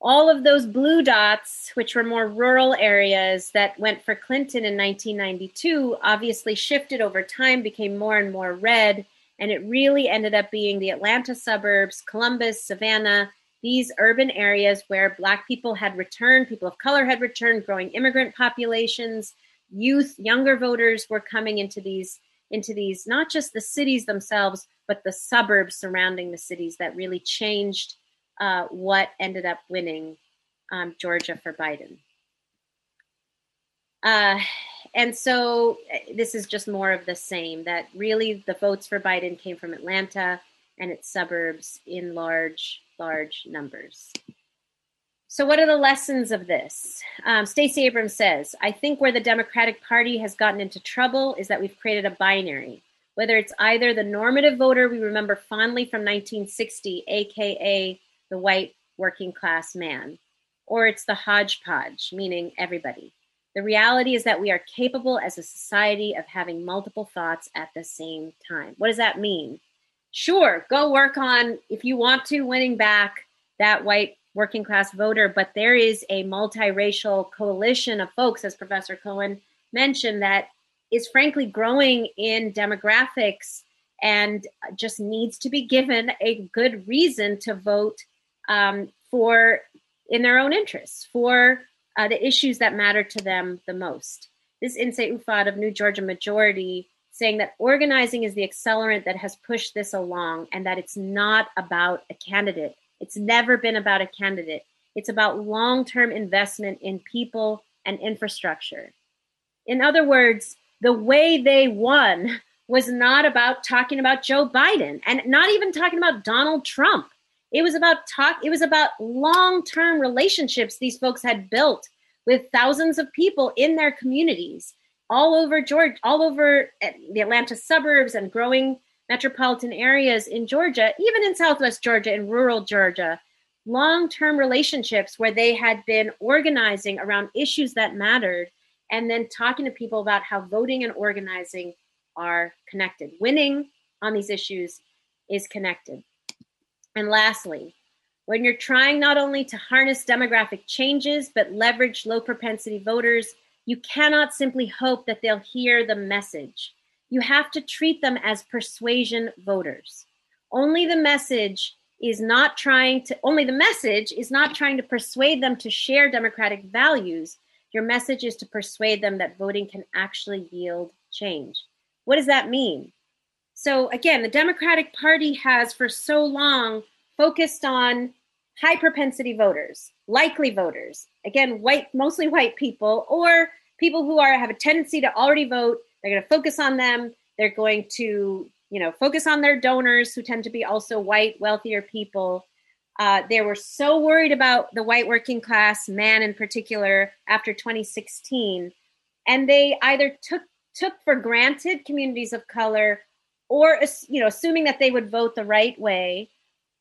all of those blue dots, which were more rural areas that went for Clinton in 1992, obviously shifted over time, became more and more red. And it really ended up being the Atlanta suburbs, Columbus, Savannah, these urban areas where Black people had returned, people of color had returned, growing immigrant populations, youth, younger voters were coming into these into these not just the cities themselves but the suburbs surrounding the cities that really changed uh, what ended up winning um, Georgia for Biden. Uh, and so uh, this is just more of the same that really the votes for Biden came from Atlanta and its suburbs in large, large numbers. So, what are the lessons of this? Um, Stacey Abrams says, I think where the Democratic Party has gotten into trouble is that we've created a binary. Whether it's either the normative voter we remember fondly from 1960, AKA the white working class man, or it's the hodgepodge, meaning everybody. The reality is that we are capable as a society of having multiple thoughts at the same time. What does that mean? Sure, go work on, if you want to, winning back that white working class voter, but there is a multiracial coalition of folks, as Professor Cohen mentioned, that is frankly growing in demographics and just needs to be given a good reason to vote um, for in their own interests for uh, the issues that matter to them the most. This Nsé Ufot of New Georgia Majority saying that organizing is the accelerant that has pushed this along and that it's not about a candidate. It's never been about a candidate. It's about long term investment in people and infrastructure. In other words, the way they won was not about talking about Joe Biden and not even talking about Donald Trump. It was about talk it was about long-term relationships these folks had built with thousands of people in their communities all over Georgia, all over eh, the Atlanta suburbs and growing metropolitan areas in Georgia, even in Southwest Georgia and rural Georgia, long term relationships where they had been organizing around issues that mattered and then talking to people about how voting and organizing are connected. Winning on these issues is connected. And lastly, when you're trying not only to harness demographic changes, but leverage low propensity voters, you cannot simply hope that they'll hear the message. You have to treat them as persuasion voters. Only the message is not trying to, only the message is not trying to persuade them to share democratic values. Your message is to persuade them that voting can actually yield change. What does that mean? So, again, the Democratic Party has for so long focused on high propensity voters, likely voters, again, white, mostly white people, or people who are have a tendency to already vote. They're going to focus on them. They're going to, you know, focus on their donors who tend to be also white, wealthier people. Uh, they were so worried about the white working class man in particular after 2016, and they either took took for granted communities of color or you know assuming that they would vote the right way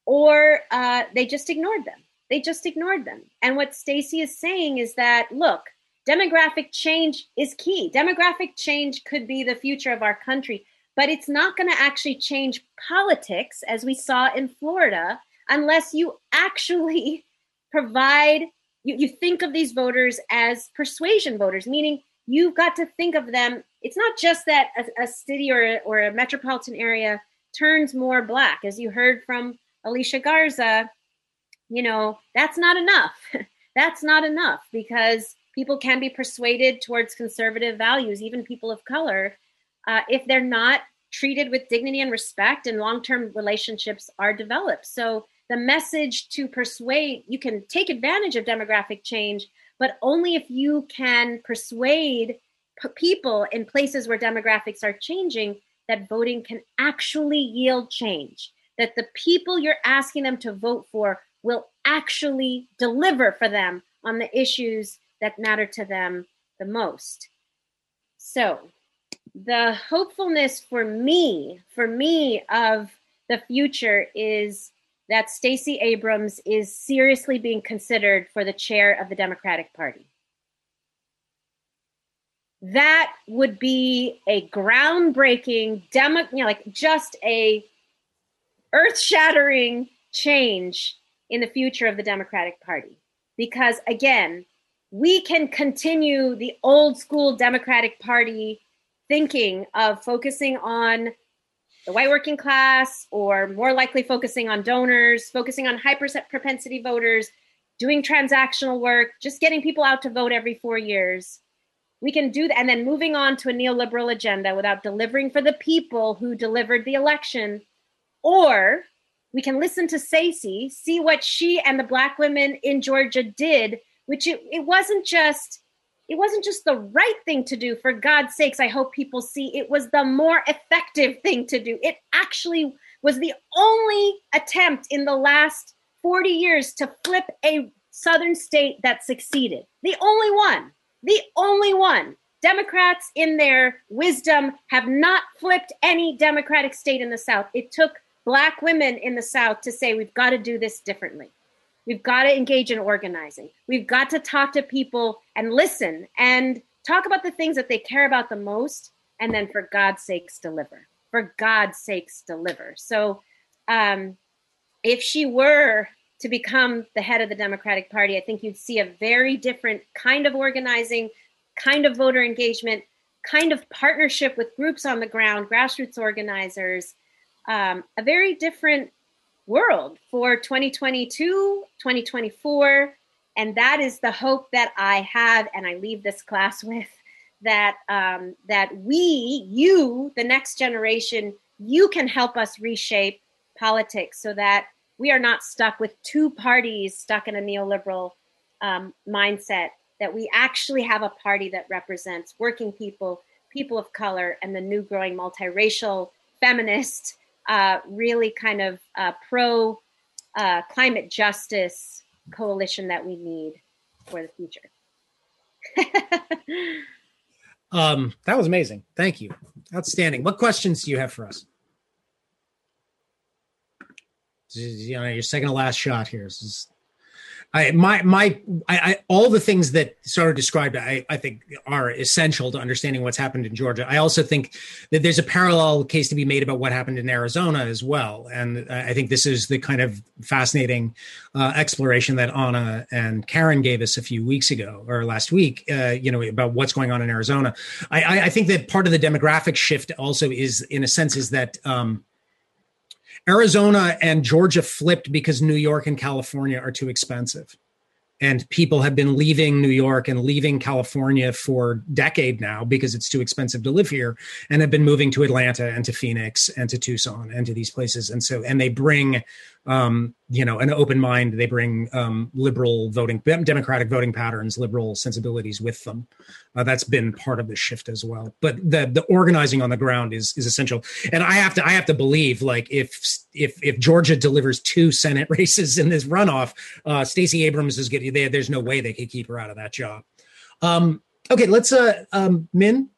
or uh, they just ignored them. They just ignored them. And what stacey is saying is that look demographic change is key. Demographic change could be the future of our country but it's not going to actually change politics as we saw in florida unless you actually provide you, you think of these voters as persuasion voters meaning you've got to think of them. It's not just that a, a city or a, or a metropolitan area turns more black, as you heard from Alicia Garza. You know, that's not enough. that's not enough because people can be persuaded towards conservative values, even people of color, uh, if they're not treated with dignity and respect and long term relationships are developed. So, the message to persuade you can take advantage of demographic change, but only if you can persuade p- people in places where demographics are changing that voting can actually yield change, that the people you're asking them to vote for will actually deliver for them on the issues that matter to them the most. So, the hopefulness for me, for me, of the future is that Stacey Abrams is seriously being considered for the chair of the Democratic Party. That would be a groundbreaking demo, you know, like just a earth-shattering change in the future of the Democratic Party. Because again, we can continue the old school Democratic Party thinking of focusing on the white working class, or more likely focusing on donors, focusing on high propensity voters, doing transactional work, just getting people out to vote every four years. We can do that, and then moving on to a neoliberal agenda without delivering for the people who delivered the election. Or we can listen to Stacey, see what she and the Black women in Georgia did, which it, it wasn't just it wasn't just the right thing to do. For god's sakes i hope people see it was the more effective thing to do. It actually was the only attempt in the last 40 years to flip a southern state that succeeded. The only one the only one. Democrats in their wisdom have not flipped any democratic state in the south. It took black women in the south to say we've got to do this differently We've got to engage in organizing. We've got to talk to people and listen and talk about the things that they care about the most. And then, for God's sakes, deliver. For God's sakes, deliver. So, um, if she were to become the head of the Democratic Party, I think you'd see a very different kind of organizing, kind of voter engagement, kind of partnership with groups on the ground, grassroots organizers, um, a very different world for 2022, 2024. And that is the hope that I have, and I leave this class with that um, that we, you, the next generation, you can help us reshape politics so that we are not stuck with two parties stuck in a neoliberal um, mindset. That we actually have a party that represents working people, people of color, and the new growing multiracial feminist uh, really kind of uh, pro uh, climate justice coalition that we need for the future. um, that was amazing. Thank you. Outstanding. What questions do you have for us? You know, your second to last shot here. This is I, my my I, I, all the things that Saro described, I, I think are essential to understanding what's happened in Georgia. I also think that there's a parallel case to be made about what happened in Arizona as well, and I think this is the kind of fascinating uh, exploration that Anna and Karen gave us a few weeks ago or last week. Uh, you know about what's going on in Arizona. I, I, think that part of the demographic shift also is, in a sense, is that. Um, Arizona and Georgia flipped because New York and California are too expensive. And people have been leaving New York and leaving California for decade now because it's too expensive to live here and have been moving to Atlanta and to Phoenix and to Tucson and to these places. And so, and they bring um, you know, an open mind. They bring um, liberal voting, democratic voting patterns, liberal sensibilities with them. Uh, that's been part of the shift as well. But the the organizing on the ground is is essential. And I have to I have to believe like if if if Georgia delivers two Senate races in this runoff, uh, Stacey Abrams is getting there. There's no way they could keep her out of that job. Um, okay, let's uh, um, Min.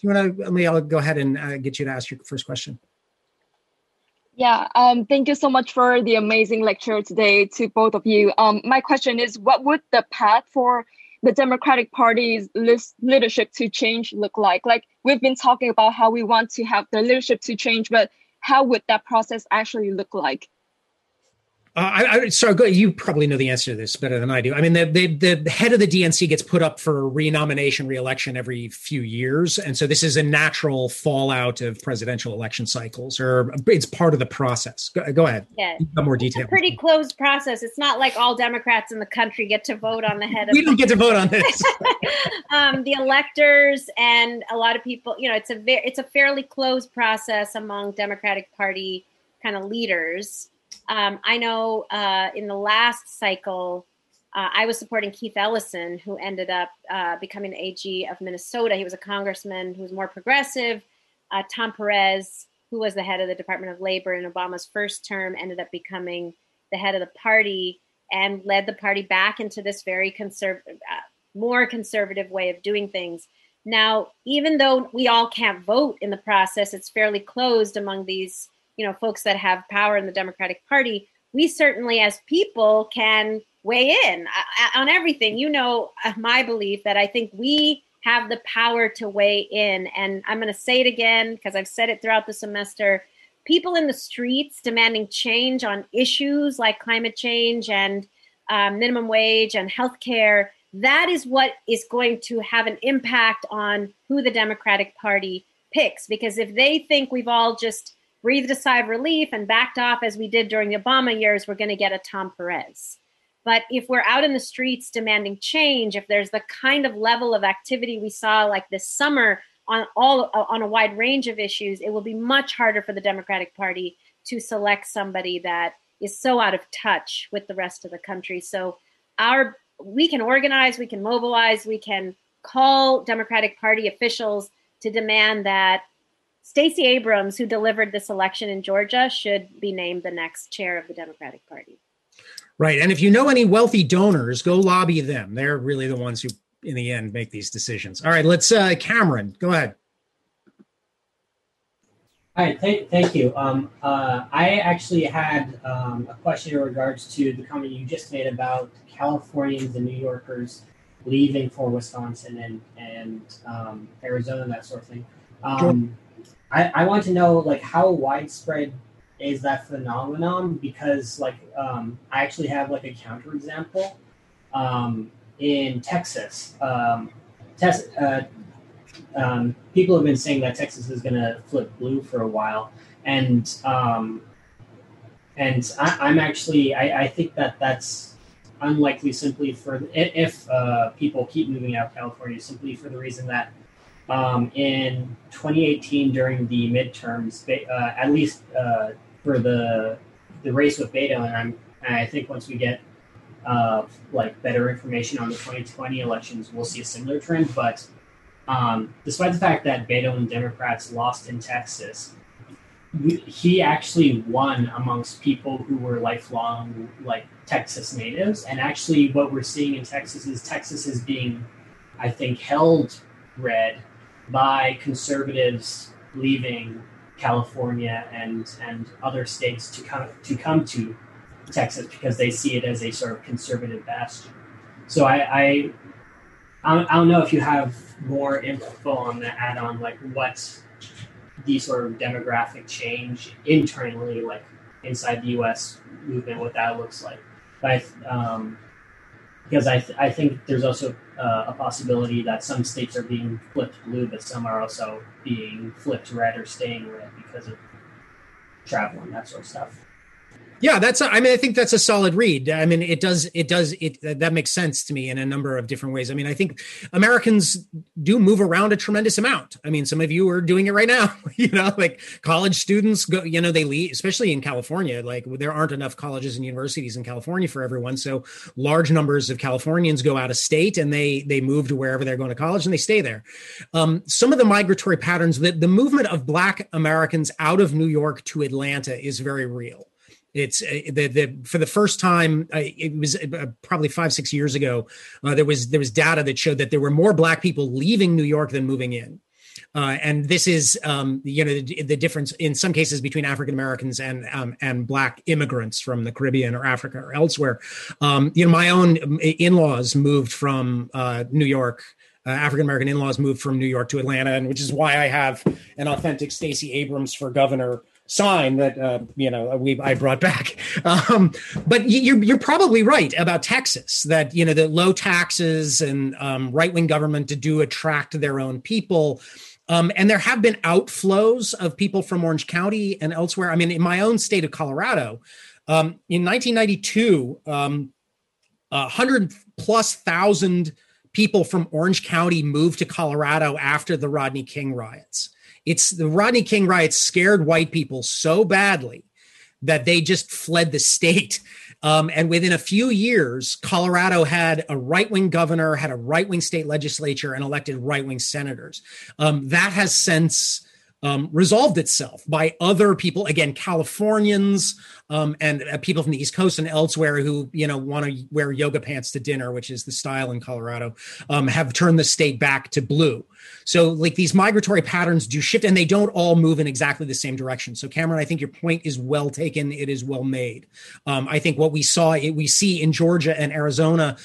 You want to? Let me. I'll go ahead and uh, get you to ask your first question. Yeah, um, thank you so much for the amazing lecture today to both of you. Um, my question is, what would the path for the Democratic Party's leadership to change look like? Like we've been talking about how we want to have the leadership to change, but how would that process actually look like? Uh, I, I, sorry, you probably know the answer to this better than I do. I mean, the, the, the head of the DNC gets put up for renomination, reelection every few years, and so this is a natural fallout of presidential election cycles, or it's part of the process. Go, go ahead. Yeah, more detail. pretty closed process. It's not like all Democrats in the country get to vote on the head. of We don't get to vote on this. um, the electors and a lot of people, you know, it's a very, it's a fairly closed process among Democratic Party kind of leaders. Um, I know uh, in the last cycle, uh, I was supporting Keith Ellison, who ended up uh, becoming AG of Minnesota. He was a congressman who was more progressive. Uh, Tom Perez, who was the head of the Department of Labor in Obama's first term, ended up becoming the head of the party and led the party back into this very conservative, uh, more conservative way of doing things. Now, even though we all can't vote in the process, it's fairly closed among these you know folks that have power in the Democratic Party, we certainly as people can weigh in uh, on everything. You know, uh, my belief that I think we have the power to weigh in, and I'm going to say it again because I've said it throughout the semester. People in the streets demanding change on issues like climate change and um, minimum wage and health care That is what is going to have an impact on who the Democratic Party picks. Because if they think we've all just breathed a sigh of relief and backed off as we did during the Obama years, we're going to get a Tom Perez. But if we're out in the streets demanding change, if there's the kind of level of activity we saw like this summer on all on a wide range of issues, it will be much harder for the Democratic Party to select somebody that is so out of touch with the rest of the country. So our we can organize, we can mobilize, we can call Democratic Party officials to demand that Stacey Abrams, who delivered this election in Georgia, should be named the next chair of the Democratic Party. Right. And if you know any wealthy donors, go lobby them. They're really the ones who, in the end, make these decisions. All right, let's, uh, Cameron, go ahead. Hi, th- thank you. Um, uh, I actually had um, a question in regards to the comment you just made about Californians and New Yorkers leaving for Wisconsin and, and um, Arizona that sort of thing. Um, I, I want to know like how widespread is that phenomenon because like um, I actually have like a counterexample um, in Texas. Um, uh, um, people have been saying that Texas is going to flip blue for a while, and um, and I, am actually I, I think that that's unlikely simply for if uh, people keep moving out of California simply for the reason that um, in 2018 during the midterms, uh, at least uh, for the the race with Beto, and I'm and I think once we get uh, like better information on the 2020 elections, we'll see a similar trend. But um, despite the fact that Beto and Democrats lost in Texas, he actually won amongst people who were lifelong like Texas natives. And actually, what we're seeing in Texas is Texas is being, I think, held red by conservatives leaving California and and other states to come to come to Texas because they see it as a sort of conservative bastion. So I I, I don't know if you have more info on the add-on, like what the sort of demographic change internally, like inside the U.S. movement, what that looks like. But um, because I, th- I think there's also uh, a possibility that some states are being flipped blue, but some are also being flipped red or staying red because of travel and that sort of stuff. Yeah, that's. A, I mean, I think that's a solid read. I mean, it does. It does. It that makes sense to me in a number of different ways. I mean, I think Americans do move around a tremendous amount. I mean, some of you are doing it right now. You know, like college students go. You know, they leave, especially in California. Like there aren't enough colleges and universities in California for everyone, so large numbers of Californians go out of state and they they move to wherever they're going to college and they stay there. Um, some of the migratory patterns, the the movement of Black Americans out of New York to Atlanta is very real. It's uh, the, the for the first time. It was uh, probably five six years ago. Uh, there was there was data that showed that there were more Black people leaving New York than moving in. Uh, and this is, um, you know, the, the, difference in some cases between African Americans and um, and Black immigrants from the Caribbean or Africa or elsewhere. Um, you know, my own in-laws moved from uh, New York. Uh, African American in-laws moved from New York to Atlanta, and which is why I have an authentic Stacey Abrams for governor sign that uh, you know we I brought back. Um, but you're you're probably right about Texas that you know the low taxes and um, right wing government to do attract their own people. Um, and there have been outflows of people from Orange County and elsewhere. I mean, in my own state of Colorado, um, in 1992, um, 100 plus thousand people from Orange County moved to Colorado after the Rodney King riots. It's the Rodney King riots scared white people so badly that they just fled the state. Um, and within a few years, Colorado had a right wing governor, had a right wing state legislature, and elected right wing senators. Um, that has since um, resolved itself by other people, again, Californians um, and uh, people from the East Coast and elsewhere who, you know, want to wear yoga pants to dinner, which is the style in Colorado, um, have turned the state back to blue. So, like these migratory patterns do shift and they don't all move in exactly the same direction. So, Cameron, I think your point is well taken. It is well made. Um, I think what we saw, it, we see in Georgia and Arizona,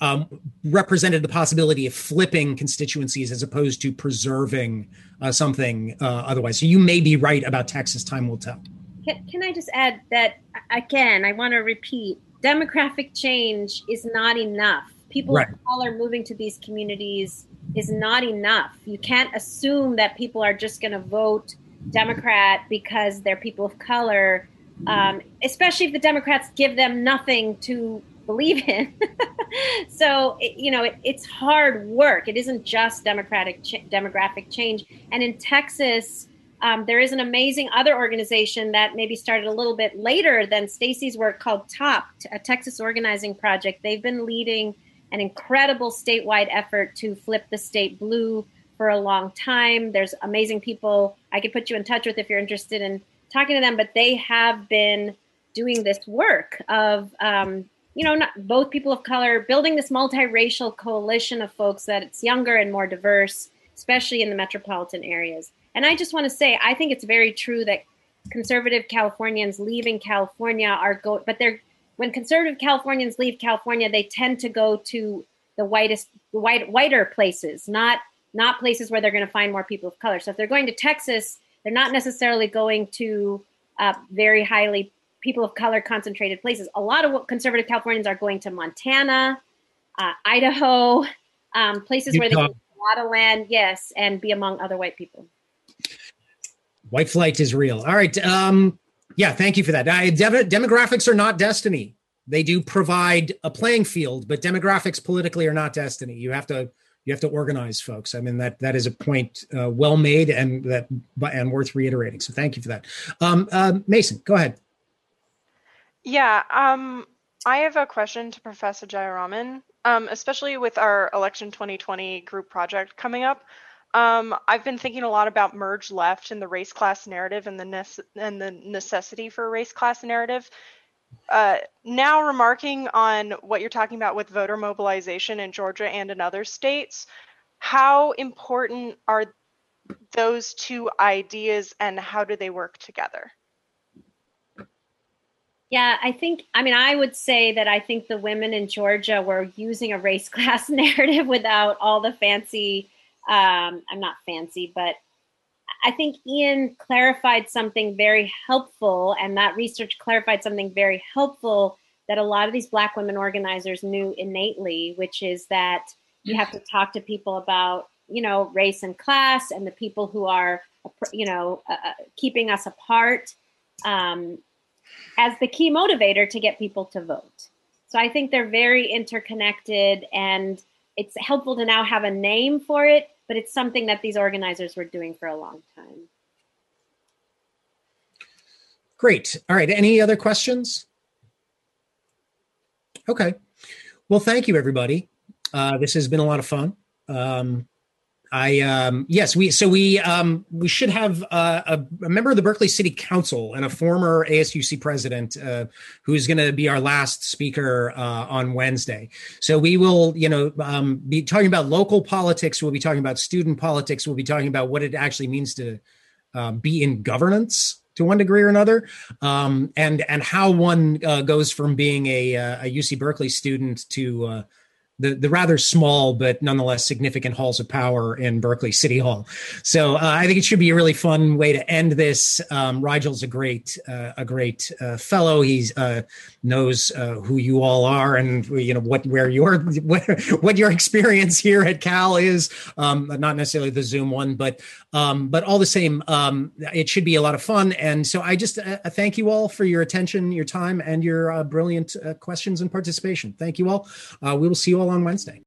um, represented the possibility of flipping constituencies as opposed to preserving uh, something uh, otherwise. So you may be right about Texas. Time will tell. Can, can I just add that again? I want to repeat: demographic change is not enough. People right. of color moving to these communities is not enough. You can't assume that people are just going to vote Democrat because they're people of color, um, especially if the Democrats give them nothing to believe in. so it, you know it, it's hard work. It isn't just democratic ch- demographic change. And in Texas, um, there is an amazing other organization that maybe started a little bit later than Stacey's work called TOP, a Texas Organizing Project. They've been leading an incredible statewide effort to flip the state blue for a long time. There's amazing people I could put you in touch with if you're interested in talking to them, but they have been doing this work of um, you know, not, both people of color, building this multiracial coalition of folks that it's younger and more diverse, especially in the metropolitan areas. And I just want to say, I think it's very true that conservative Californians leaving California are go, but they're when conservative Californians leave California, they tend to go to the whitest, white, whiter places, not not places where they're going to find more people of color. So if they're going to Texas, they're not necessarily going to uh, very highly people of color concentrated places. A lot of conservative Californians are going to Montana, uh, Idaho, um, places Utah. where they can a lot of land, yes, and be among other white people. White flight is real. All right. Um, yeah, thank you for that. Dem- demographics are not destiny. They do provide a playing field, but demographics politically are not destiny. You have to you have to organize folks. I mean that that is a point uh, well made and that and worth reiterating. So thank you for that. Um, uh, Mason, go ahead. Yeah, um, I have a question to Professor Jayaraman, um, especially with our election 2020 group project coming up. Um, I've been thinking a lot about merge left and the race class narrative and the ne- and the necessity for a race class narrative. Uh, now, remarking on what you're talking about with voter mobilization in Georgia and in other states, how important are those two ideas and how do they work together? Yeah, I think, I mean, I would say that I think the women in Georgia were using a race class narrative without all the fancy, um, I'm not fancy, but I think Ian clarified something very helpful, and that research clarified something very helpful that a lot of these Black women organizers knew innately, which is that you have to talk to people about, you know, race and class and the people who are, you know, uh, uh, keeping us apart. Um, as the key motivator to get people to vote. So I think they're very interconnected, and it's helpful to now have a name for it but it's something that these organizers were doing for a long time. Great. All right. Any other questions? Okay. Well, thank you, everybody. Uh, this has been a lot of fun. Um, I um, yes, we so we um, we should have uh, a, a, member of the Berkeley City Council and a former ASUC president uh, who's going to be our last speaker uh, on Wednesday. So we will, you know, um, be talking about local politics. We'll be talking about student politics. We'll be talking about what it actually means to um, be in governance to one degree or another, um, and and how one uh, goes from being a, uh, a UC Berkeley student to uh, the, the rather small but nonetheless significant halls of power in Berkeley City Hall. So uh, I think it should be a really fun way to end this. Um, Rigel's a great uh, a great uh, fellow. He uh, knows uh, who you all are and you know what where your what, what your experience here at Cal is. Um, not necessarily the Zoom one, but um, but all the same, um, it should be a lot of fun. And so I just uh, thank you all for your attention, your time, and your brilliant questions and participation. Thank you all. we will see you all on Wednesday.